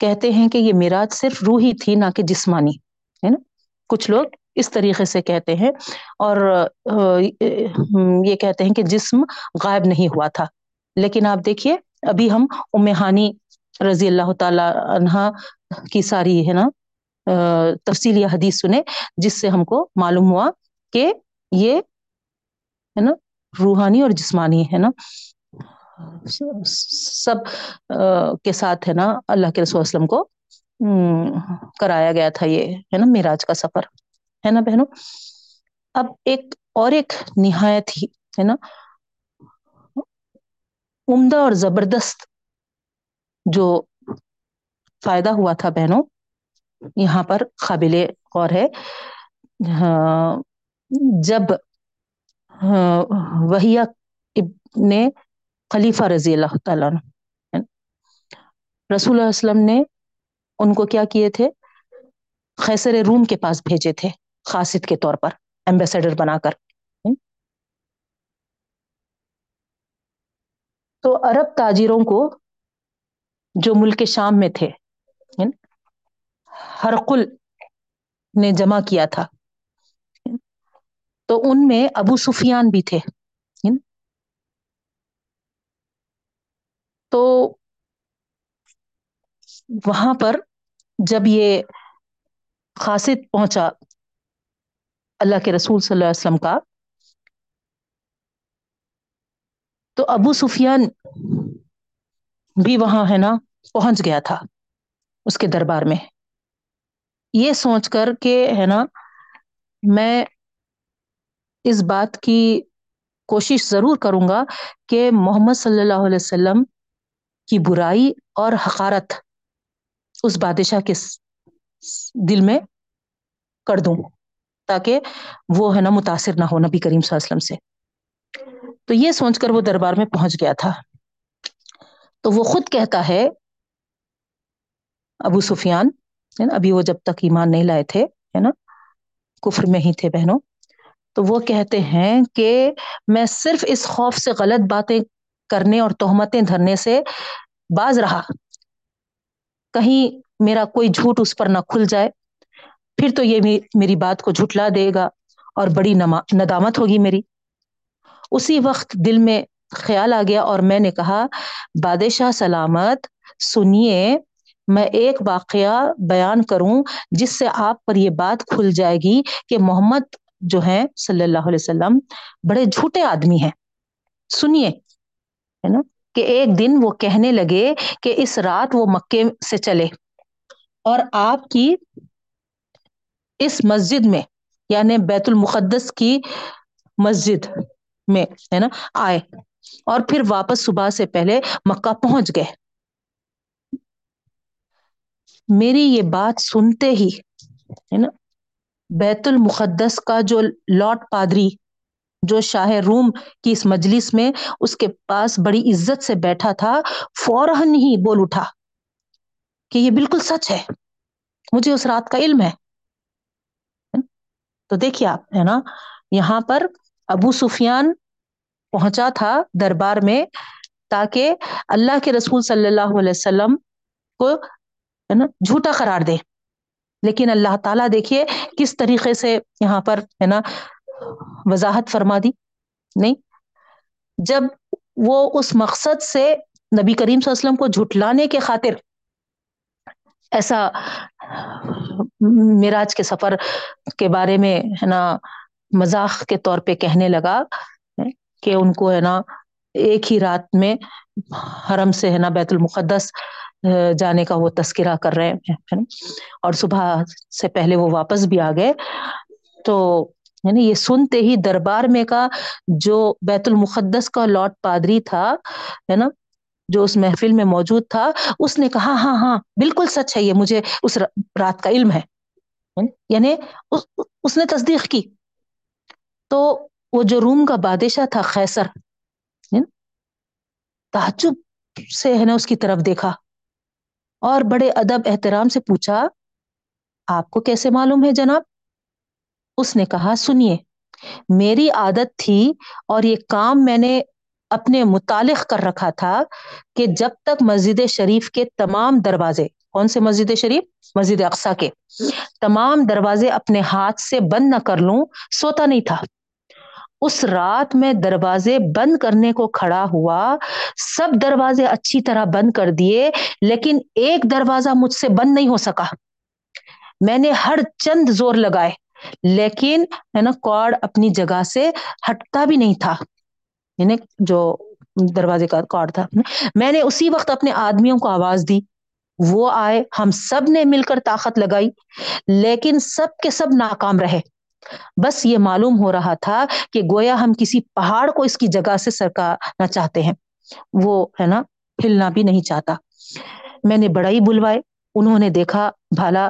A: کہتے ہیں کہ یہ میراج صرف روحی تھی، نہ کہ جسمانی، ہے نا؟ کچھ لوگ اس طریقے سے کہتے ہیں اور یہ کہتے ہیں کہ جسم غائب نہیں ہوا تھا۔ لیکن آپ دیکھیے، ابھی ہم امہانی رضی اللہ تعالی عنہا کی ساری، ہے نا تفصیل یا حدیث سنے جس سے ہم کو معلوم ہوا کہ یہ ہے نا روحانی اور جسمانی ہے نا سب کے ساتھ ہے نا اللہ کے رسول وسلم کو کرایا گیا تھا یہ ہے نا میراج کا سفر ہے نا بہنوں؟ اب ایک اور ایک نہایت ہی ہے نا عمدہ اور زبردست جو فائدہ ہوا تھا بہنوں، یہاں پر قابل غور ہے ہاں، جب ہاں، وہیا نے خلیفہ رضی اللہ تعالیٰ رسول اللہ وسلم نے ان کو کیا کیے تھے؟ خیسر روم کے پاس بھیجے تھے خاصد کے طور پر ایمبیسڈر بنا کر تو عرب تاجروں کو جو ملک شام میں تھے ہرقل نے جمع کیا تھا۔ تو ان میں ابو سفیان بھی تھے تو وہاں پر جب یہ خاصد پہنچا اللہ کے رسول صلی اللہ علیہ وسلم کا، تو ابو سفیان بھی وہاں ہے نا، پہنچ گیا تھا اس کے دربار میں۔ یہ سوچ کر کہ ہے نا، میں اس بات کی کوشش ضرور کروں گا کہ محمد صلی اللہ علیہ وسلم کی برائی اور حقارت اس بادشاہ کے دل میں کر دوں تاکہ وہ ہے نا متاثر نہ ہو نبی کریم صلی اللہ علیہ وسلم سے۔ تو یہ سوچ کر وہ دربار میں پہنچ گیا تھا۔ تو وہ خود کہتا ہے ابو سفیان ابھی وہ جب تک ایمان نہیں لائے تھے، ہے نا، کفر میں ہی تھے بہنوں۔ تو وہ کہتے ہیں کہ میں صرف اس خوف سے غلط باتیں کرنے اور تہمتیں دھرنے سے باز رہا۔ کہیں میرا کوئی جھوٹ اس پر نہ کھل جائے، پھر تو یہ میری بات کو جھٹلا دے گا اور بڑی ندامت ہوگی میری۔ اسی وقت دل میں خیال آ گیا اور میں نے کہا، بادشاہ سلامت، سنیے، میں ایک واقعہ بیان کروں جس سے آپ پر یہ بات کھل جائے گی کہ محمد جو ہیں صلی اللہ علیہ وسلم، بڑے جھوٹے آدمی ہیں۔ سنیے، ہے نا، کہ ایک دن وہ کہنے لگے کہ اس رات وہ مکے سے چلے اور آپ کی اس مسجد میں یعنی بیت المقدس کی مسجد میں، ہے نا، آئے اور پھر واپس صبح سے پہلے مکہ پہنچ گئے۔ میری یہ بات سنتے ہی، ہے نا بیت المقدس کا جو لاٹ پادری، جو شاہ روم کی اس مجلس میں اس کے پاس بڑی عزت سے بیٹھا تھا، فوراً ہی بول اٹھا کہ یہ بالکل سچ ہے، مجھے اس رات کا علم ہے۔ تو دیکھیے آپ، ہے نا، یہاں پر ابو سفیان پہنچا تھا دربار میں تاکہ اللہ کے رسول صلی اللہ علیہ وسلم کو، ہے نا، جھوٹا قرار دے۔ لیکن اللہ تعالیٰ دیکھیے کس طریقے سے یہاں پر ہے نا وضاحت فرما دی۔ نہیں، جب وہ اس مقصد سے نبی کریم صلی اللہ علیہ وسلم کو جھٹلانے کے خاطر ایسا میراج کے سفر کے بارے میں ہے نا مذاق کے طور پہ کہنے لگا کہ ان کو ہے نا ایک ہی رات میں حرم سے ہے نا بیت المقدس جانے کا وہ تذکرہ کر رہے ہیں اور صبح سے پہلے وہ واپس بھی آ گئے۔ تو یعنی یہ سنتے ہی دربار میں کا جو بیت المقدس کا لاٹ پادری تھا، ہے نا؟ جو اس محفل میں موجود تھا، اس نے کہا ہاں ہاں بالکل سچ ہے، یہ مجھے اس رات کا علم ہے۔ یعنی, یعنی اس نے تصدیق کی۔ تو وہ جو روم کا بادشاہ تھا خیسر تعجب سے، ہے نا، اس کی طرف دیکھا۔ اور بڑے ادب احترام سے پوچھا، آپ کو کیسے معلوم ہے جناب؟ اس نے کہا، سنیے، میری عادت تھی اور یہ کام میں نے اپنے متعلق کر رکھا تھا کہ جب تک مسجد شریف کے تمام دروازے، کون سے مسجد شریف؟ مسجد اقسا کے، تمام دروازے اپنے ہاتھ سے بند نہ کر لوں، سوتا نہیں تھا۔ اس رات میں دروازے بند کرنے کو کھڑا ہوا، سب دروازے اچھی طرح بند کر دیے، لیکن ایک دروازہ مجھ سے بند نہیں ہو سکا۔ میں نے ہر چند زور لگائے، لیکن ہے نا کوڑ اپنی جگہ سے ہٹتا بھی نہیں تھا۔ یعنی جو دروازے کا کارڈ تھا۔ میں نے اسی وقت اپنے آدمیوں کو آواز دی۔ وہ آئے، ہم سب نے مل کر طاقت لگائی، لیکن سب کے سب ناکام رہے۔ بس یہ معلوم ہو رہا تھا کہ گویا ہم کسی پہاڑ کو اس کی جگہ سے سرکانا چاہتے ہیں۔ وہ ہے نا، ہلنا بھی نہیں چاہتا۔ میں نے بڑا ہی بلوائے۔ انہوں نے دیکھا، بھالا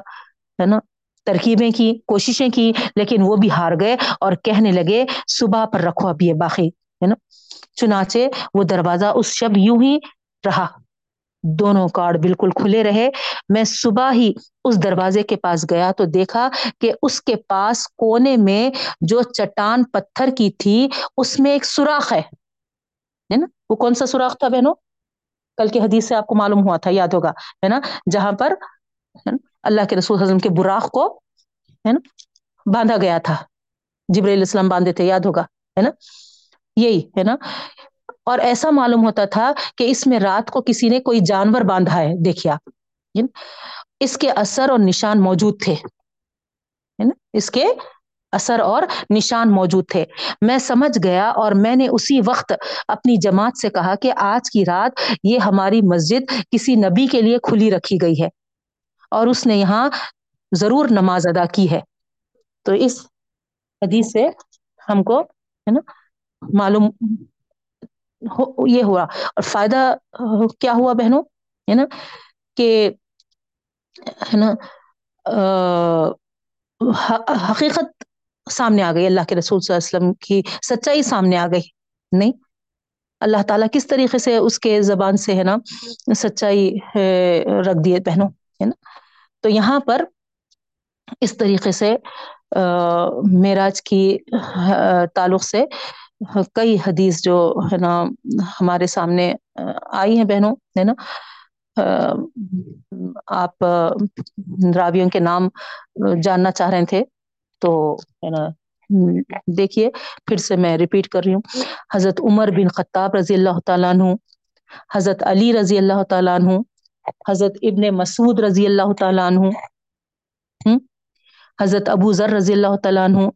A: ہے نا، ترکیبیں کی، کوششیں کی، لیکن وہ بھی ہار گئے اور کہنے لگے، صبح پر رکھو اب یہ باقی، ہے نا۔ چنانچہ وہ دروازہ اس شب یوں ہی رہا۔ دونوں کارڈ بالکل کھلے رہے۔ میں صبح ہی اس دروازے کے پاس گیا تو دیکھا کہ اس کے پاس کونے میں جو چٹان پتھر کی تھی، اس میں ایک سوراخ ہے۔ نا؟ وہ کون سا سوراخ تھا بہنوں؟ کل کی حدیث سے آپ کو معلوم ہوا تھا، یاد ہوگا۔ ہے نا؟ جہاں پر اللہ کے رسول حضم کے براخ کو ہے نا؟ باندھا گیا تھا۔ جبریل اسلام باندھے تھے، یاد ہوگا۔ ہے نا؟ یہی، ہے نا؟ اور ایسا معلوم ہوتا تھا کہ اس میں رات کو کسی نے کوئی جانور باندھا ہے۔ دیکھیے آپ۔ اس کے اثر اور نشان موجود تھے۔ اس کے اثر اور نشان موجود تھے۔ میں سمجھ گیا اور میں نے اسی وقت اپنی جماعت سے کہا کہ آج کی رات یہ ہماری مسجد کسی نبی کے لیے کھلی رکھی گئی ہے اور اس نے یہاں ضرور نماز ادا کی ہے۔ تو اس حدیث سے ہم کو، ہے نا، معلوم یہ ہوا۔ اور فائدہ، کیا ہوا بہنوں؟ ہے نا، کہ، ہے نا حقیقت سامنے آ گئی۔ اللہ کے رسول صلی اللہ علیہ وسلم کی سچائی سامنے آ گئی۔ نہیں؟ اللہ تعالیٰ کس طریقے سے اس کے زبان سے، ہے نا، سچائی رکھ دیے بہنوں؟ ہے نا؟ تو یہاں پر اس طریقے سے معراج کی تعلق سے کئی حدیث جو ہے نا ہمارے سامنے آئی ہیں بہنوں، ہے نا؟ آپ راویوں کے نام جاننا چاہ رہے تھے، تو، ہے نا دیکھیے، پھر سے میں ریپیٹ کر رہی ہوں۔ حضرت عمر بن خطاب رضی اللہ تعالیٰ عنہ، حضرت علی رضی اللہ تعالیٰ عنہ، حضرت ابن مسعود رضی اللہ تعالیٰ عنہ حضرت ابو ذر رضی اللہ تعالیٰ عنہ،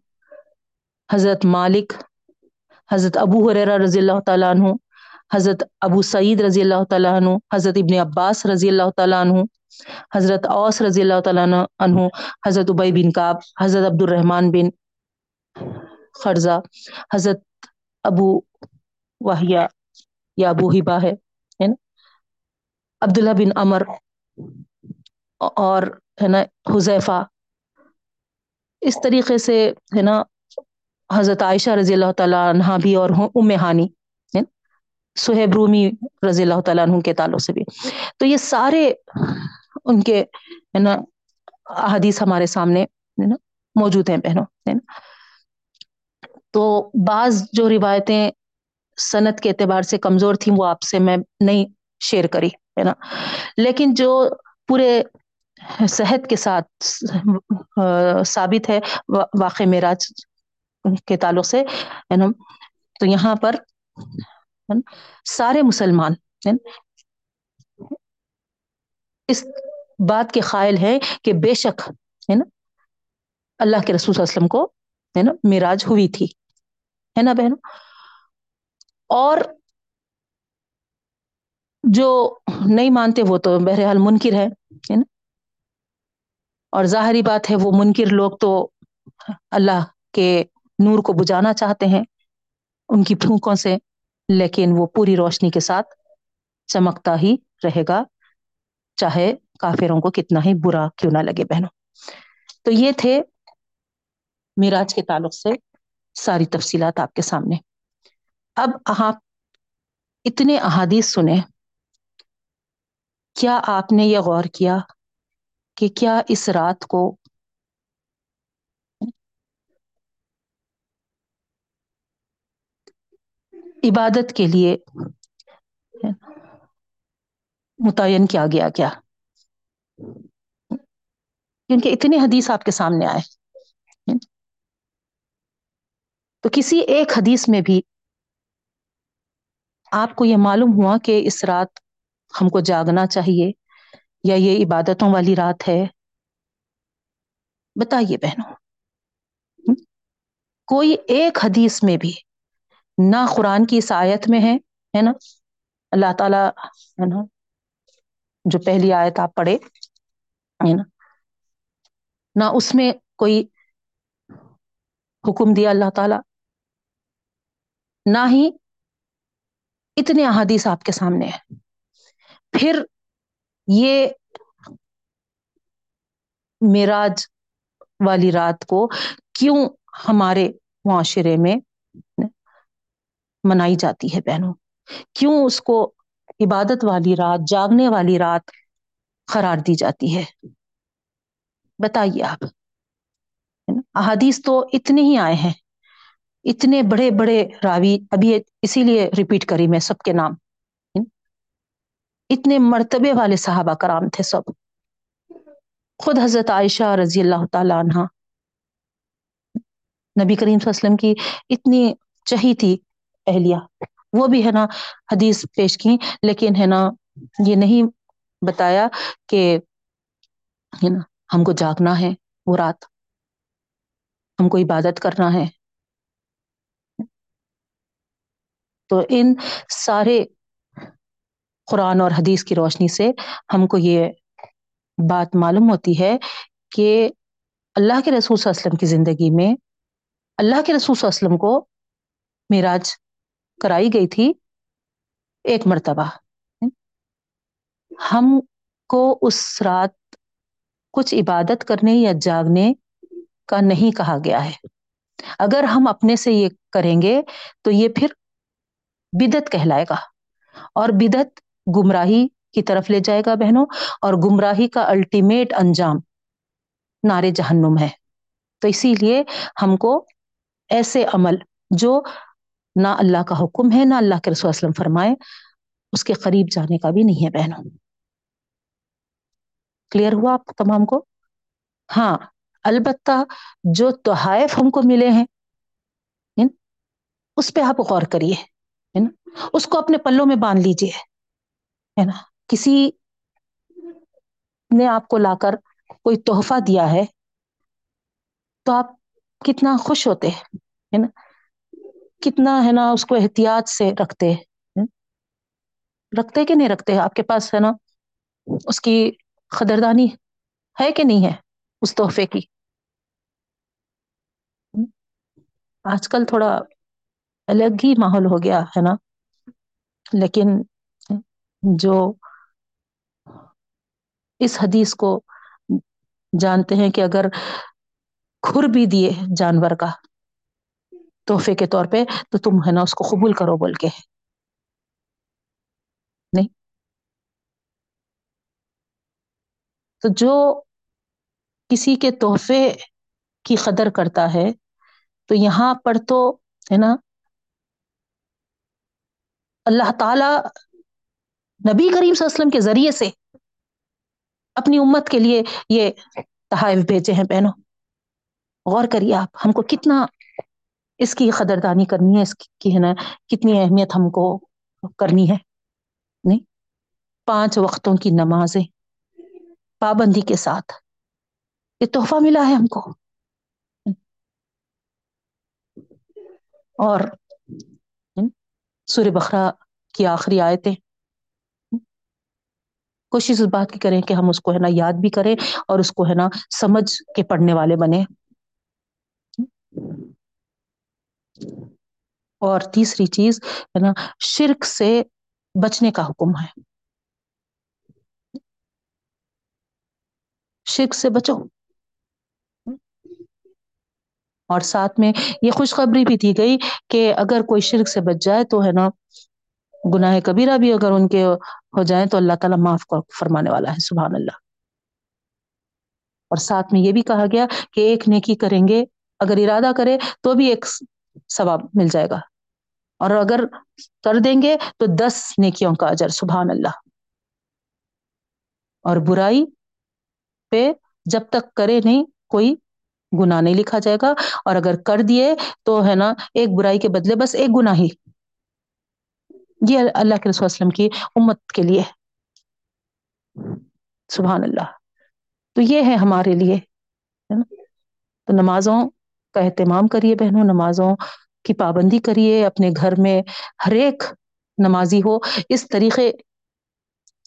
A: حضرت مالک حضرت ابو حریرہ رضی اللہ تعالیٰ عنہ، حضرت ابو سعید رضی اللہ تعالیٰ عنہ، حضرت ابن عباس رضی اللہ تعالیٰ عنہ، حضرت اوس رضی اللہ تعالیٰ عنہ حضرت عبی بن کعب، حضرت عبد الرحمن بن خرزہ، حضرت ابو واہیا یا ابو ہبا ہے نا؟ عبداللہ بن امر اور، ہے نا، حذیفہ۔ اس طریقے سے، ہے نا حضرت عائشہ رضی اللہ تعالیٰ عنہ بھی اور ام ہانی سہیب رومی رضی اللہ تعالیٰ عنہ کے تعلق سے بھی۔ تو یہ سارے ان کے، ہے نا حدیث ہمارے سامنے نا، موجود ہیں بہنوں، ہے نا۔ تو بعض جو روایتیں صنعت کے اعتبار سے کمزور تھیں، وہ آپ سے میں نہیں شیئر کری، ہے نا۔ لیکن جو پورے صحت کے ساتھ ثابت ہے واقع معراج کے تعلق سے تو یہاں پر سارے مسلمان اس بات کے قائل ہے کہ بے شک ہے نا اللہ کے رسول صلی اللہ علیہ وسلم کو ہے نا معراج ہوئی تھی، ہے نا بہنوں؟ اور جو نہیں مانتے وہ تو بہرحال منکر ہے نا اور ظاہری بات ہے وہ منکر لوگ تو اللہ کے نور کو بجانا چاہتے ہیں، ان کی پھونکوں سے، لیکن وہ پوری روشنی کے ساتھ چمکتا ہی رہے گا۔ چاہے کافروں کو کتنا ہی برا کیوں نہ لگے بہنوں۔ تو یہ تھے میراج کے تعلق سے ساری تفصیلات آپ کے سامنے۔ اب آپ اتنے احادیث سنے کیا آپ نے یہ غور کیا کہ کیا اس رات کو عبادت کے لیے متعین کیا گیا کیا؟ کیونکہ اتنے حدیث آپ کے سامنے آئے۔ تو کسی ایک حدیث میں بھی آپ کو یہ معلوم ہوا کہ اس رات ہم کو جاگنا چاہیے یا یہ عبادتوں والی رات ہے؟ بتائیے بہنوں۔ کوئی ایک حدیث میں بھی نہ قرآن کی اس آیت میں ہے ہے نا؟ اللہ تعالی، ہے نا؟ جو پہلی آیت آپ پڑھے ہے نا؟ نہ اس میں کوئی حکم دیا اللہ تعالی، نہ ہی اتنے احادیث آپ کے سامنے ہیں۔ پھر یہ میراج والی رات کو کیوں ہمارے معاشرے میں منائی جاتی ہے بہنوں۔ کیوں اس کو عبادت والی رات، جاگنے والی رات قرار دی جاتی ہے؟ بتائیے آپ۔ احادیث تو اتنے ہی آئے ہیں۔ اتنے بڑے بڑے راوی، ابھی اسی لیے ریپیٹ کری میں سب کے نام۔ اتنے مرتبے والے صحابہ کرام تھے سب۔ خود حضرت عائشہ رضی اللہ تعالی عنہ۔ نبی کریم صلی اللہ علیہ وسلم کی اتنی چہی تھی۔ اہلیہ۔ وہ بھی ہے نا حدیث پیش کی، لیکن ہے نا یہ نہیں بتایا کہ ہے نا ہم کو جاگنا ہے وہ رات۔ ہم کو عبادت کرنا ہے۔ تو ان سارے قرآن اور حدیث کی روشنی سے ہم کو یہ بات معلوم ہوتی ہے کہ اللہ کے رسول صلی اللہ علیہ وسلم کی زندگی میں، اللہ کے رسول صلی اللہ علیہ وسلم کو معراج کرائی گئی تھی۔ ایک مرتبہ۔ ہم کو اس رات کچھ عبادت کرنے یا جاگنے کا نہیں کہا گیا ہے۔ اگر ہم اپنے سے یہ کریں گے تو یہ پھر بدت کہلائے گا۔ اور بدت گمراہی کی طرف لے جائے گا بہنوں، اور گمراہی کا الٹیمیٹ انجام نارے جہنم ہے۔ تو اسی لیے ہم کو ایسے عمل جو نہ اللہ کا حکم ہے، نہ اللہ کے رسول وسلم فرمائے۔ اس کے قریب جانے کا بھی نہیں ہے بہنوں۔ کلیئر ہوا آپ تمام کو؟ ہاں البتہ جو تحائف ہم کو ملے ہیں اس پہ آپ غور کریے، ہے نا؟ اس کو اپنے پلوں میں باندھ لیجیے ہے نا؟ کسی نے آپ کو لا کر کوئی تحفہ دیا ہے تو آپ کتنا خوش ہوتے ہیں نا؟ کتنا ہے نا اس کو احتیاط سے رکھتے رکھتے کہ نہیں رکھتے؟ آپ کے پاس ہے نا اس کی قدردانی ہے کہ نہیں ہے اس تحفے کی؟ آج کل تھوڑا الگ ہی ماحول ہو گیا ہے نا، لیکن جو اس حدیث کو جانتے ہیں کہ اگر کھر بھی دیے جانور کا تحفے کے طور پہ تو تم ہے نا اس کو قبول کرو بول کے۔ نہیں؟ تو جو کسی کے تحفے کی قدر کرتا ہے، تو یہاں پر تو ہے نا اللہ تعالی نبی کریم صلی اللہ علیہ وسلم کے ذریعے سے اپنی امت کے لیے یہ تحائف بھیجے ہیں بہنوں۔ غور کریے آپ، ہم کو کتنا اس کی قدردانی کرنی ہے، اس کی ہے نا کتنی اہمیت ہم کو کرنی ہے؟ نہیں، پانچ وقتوں کی نمازیں پابندی کے ساتھ، یہ تحفہ ملا ہے ہم کو۔ اور سور بخرا کی آخری آیتیں۔ کوشش اس بات کی کریں کہ ہم اس کو ہے نا یاد بھی کریں اور اس کو ہے نا سمجھ کے پڑھنے والے بنے اور تیسری چیز ہے نا، شرک سے بچنے کا حکم ہے۔ شرک سے بچو۔ اور ساتھ میں یہ خوشخبری بھی دی گئی کہ اگر کوئی شرک سے بچ جائے تو ہے نا، گناہ کبیرہ بھی اگر ان کے ہو جائیں تو اللہ تعالیٰ معاف فرمانے والا ہے، سبحان اللہ۔ اور ساتھ میں یہ بھی کہا گیا کہ ایک نیکی کریں گے، اگر ارادہ کرے تو بھی ایک ثواب مل جائے گا۔ اور اگر کر دیں گے تو دس نیکیوں کا اجر، سبحان اللہ۔ اور برائی پہ جب تک کرے نہیں، کوئی گنا نہیں لکھا جائے گا۔ اور اگر کر دیے تو ہے نا، ایک برائی کے بدلے بس ایک گنا ہی۔ یہ اللہ کے رسول وسلم کی امت کے لیے۔ سبحان اللہ۔ تو یہ ہے ہمارے لیے تو نمازوں کا اہتمام کریے بہنوں، نمازوں کی پابندی کریے، اپنے گھر میں ہر ایک نمازی ہو، اس طریقے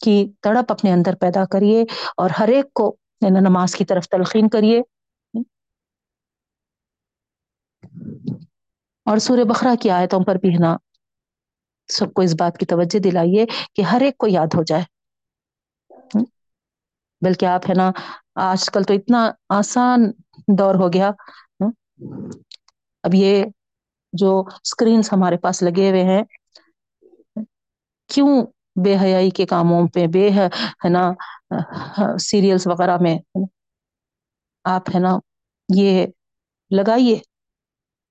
A: کی تڑپ اپنے اندر پیدا کریے اور ہر ایک کو یعنی نماز کی طرف تلقین کریے۔ اور سورہ بخرا کی آیتوں پر بھی ہے نا، سب کو اس بات کی توجہ دلائیے کہ ہر ایک کو یاد ہو جائے۔ بلکہ آپ ہے نا، آج کل تو اتنا آسان دور ہو گیا اب یہ جو اسکرینس ہمارے پاس لگے ہوئے ہیں، کیوں بے حیائی کے کاموں پہ، بے ہے نا سیریلس وغیرہ میں آپ، ہے نا، یہ لگائیے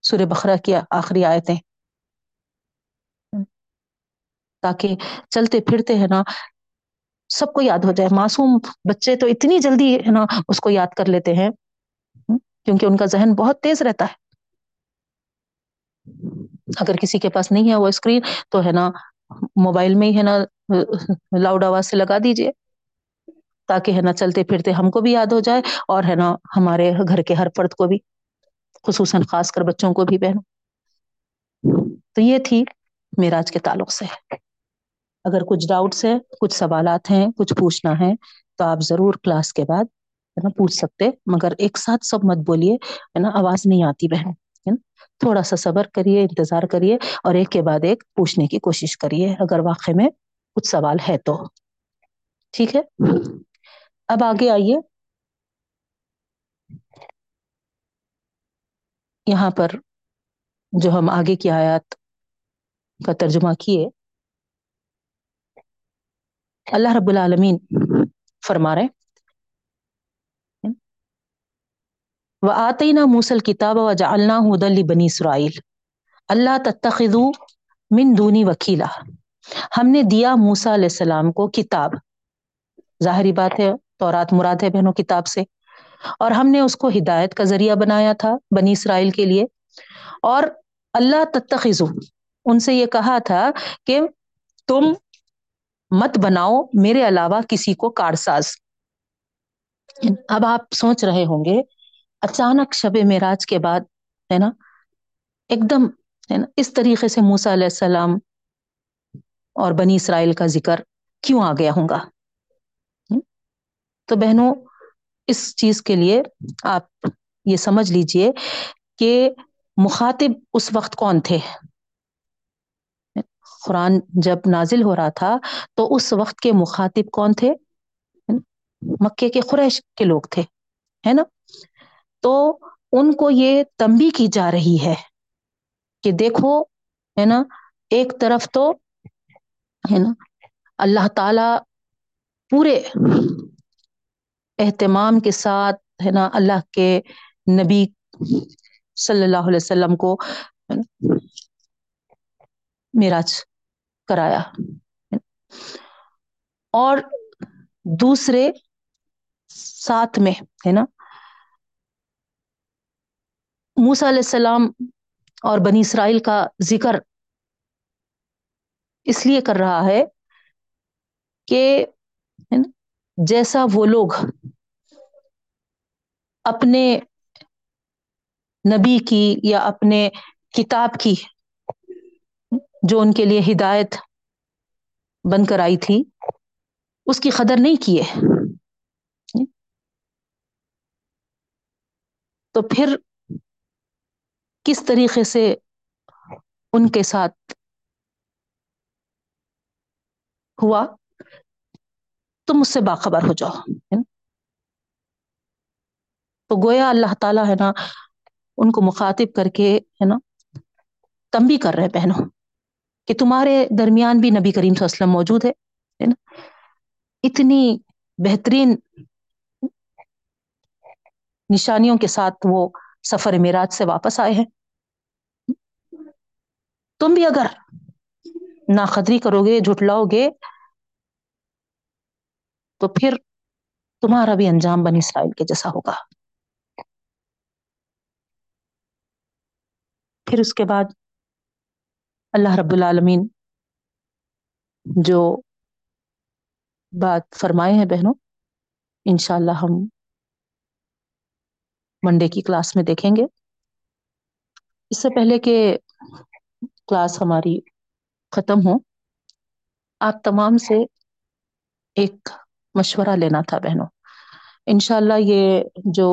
A: سورہ بخرا کی آخری آیتیں۔ تاکہ چلتے پھرتے ہیں نا، سب کو یاد ہو جائے۔ معصوم بچے تو اتنی جلدی، ہے نا، اس کو یاد کر لیتے ہیں۔ کیونکہ ان کا ذہن بہت تیز رہتا ہے۔ اگر کسی کے پاس نہیں ہے وہ اسکرین تو ہے نا موبائل میں ہی ہے نا لاؤڈ آواز سے لگا دیجیے تاکہ ہے نا چلتے پھرتے ہم کو بھی یاد ہو جائے اور ہے نا ہمارے گھر کے ہر فرد کو بھی، خصوصاً خاص کر بچوں کو بھی بہنوں۔ تو یہ تھی میراج کے تعلق سے۔ اگر کچھ ڈاؤٹس ہیں، کچھ سوالات ہیں، کچھ پوچھنا ہے، تو آپ ضرور کلاس کے بعد ہے نا، پوچھ سکتے، مگر ایک ساتھ سب مت بولیے، ہے نا، آواز نہیں آتی بہن تھوڑا سا صبر کریے، انتظار کریے، اور ایک کے بعد ایک پوچھنے کی کوشش کریے، اگر واقع میں کچھ سوال ہے تو۔ ٹھیک ہے؟ اب آگے آئیے۔ یہاں پر جو ہم آگے کی آیات کا ترجمہ کیے، اللہ رب العالمین فرما رہے و آتی نا موسل کتاب و جالنا ہدل بنی اسرائیل۔ اللہ تتخذو من دونی وکیلا۔ ہم نے دیا موسا علیہ السلام کو کتاب۔ ظاہری بات ہے، تورات مراد ہے بہنوں کتاب سے۔ اور ہم نے اس کو ہدایت کا ذریعہ بنایا تھا بنی اسرائیل کے لیے۔ اور اللہ تتخذو، ان سے یہ کہا تھا کہ تم مت بناؤ، میرے علاوہ کسی کو کارساز۔ اب آپ سوچ رہے ہوں گے اچانک شب معراج کے بعد، ہے نا، ایک دم، ہے نا، اس طریقے سے موسا علیہ السلام اور بنی اسرائیل کا ذکر کیوں آ گیا ہوں گا؟ تو بہنوں، اس چیز کے لیے آپ یہ سمجھ لیجیے کہ مخاطب اس وقت کون تھے؟ قرآن جب نازل ہو رہا تھا تو اس وقت کے مخاطب کون تھے؟ مکے کے قریش کے لوگ تھے، ہے نا؟ تو ان کو یہ تمبی کی جا رہی ہے کہ دیکھو، ہے نا، ایک طرف تو، ہے نا، اللہ تعالی پورے اہتمام کے ساتھ، ہے نا، اللہ کے نبی صلی اللہ علیہ وسلم کو میراج کرایا۔ اور دوسرے ساتھ میں، ہے نا موسا علیہ السلام اور بنی اسرائیل کا ذکر اس لیے کر رہا ہے کہ جیسا وہ لوگ اپنے نبی کی یا اپنے کتاب کی جو ان کے لیے ہدایت بن کر آئی تھی، اس کی قدر نہیں کیے تو پھر کس طریقے سے ان کے ساتھ ہوا؟ تم مجھ سے باخبر ہو جاؤ تو گویا اللہ تعالیٰ ہے نا، ان کو مخاطب کر کے، ہے نا تمبی کر رہے بہنوں، کہ تمہارے درمیان بھی نبی کریم صلی اللہ علیہ وسلم موجود ہے نا؟ اتنی بہترین نشانیوں کے ساتھ وہ سفر معراج سے واپس آئے ہیں۔ تم بھی اگر ناقدری کرو گے، جھٹلاؤ گے، تو پھر تمہارا بھی انجام بنی اسرائیل کے جیسا ہوگا۔ پھر اس کے بعد اللہ رب العالمین جو بات فرمائے ہیں بہنوں، انشاءاللہ ہم منڈے کی کلاس میں دیکھیں گے۔ اس سے پہلے کہ کلاس ہماری ختم ہو، آپ تمام سے ایک مشورہ لینا تھا بہنوں۔ انشاءاللہ یہ جو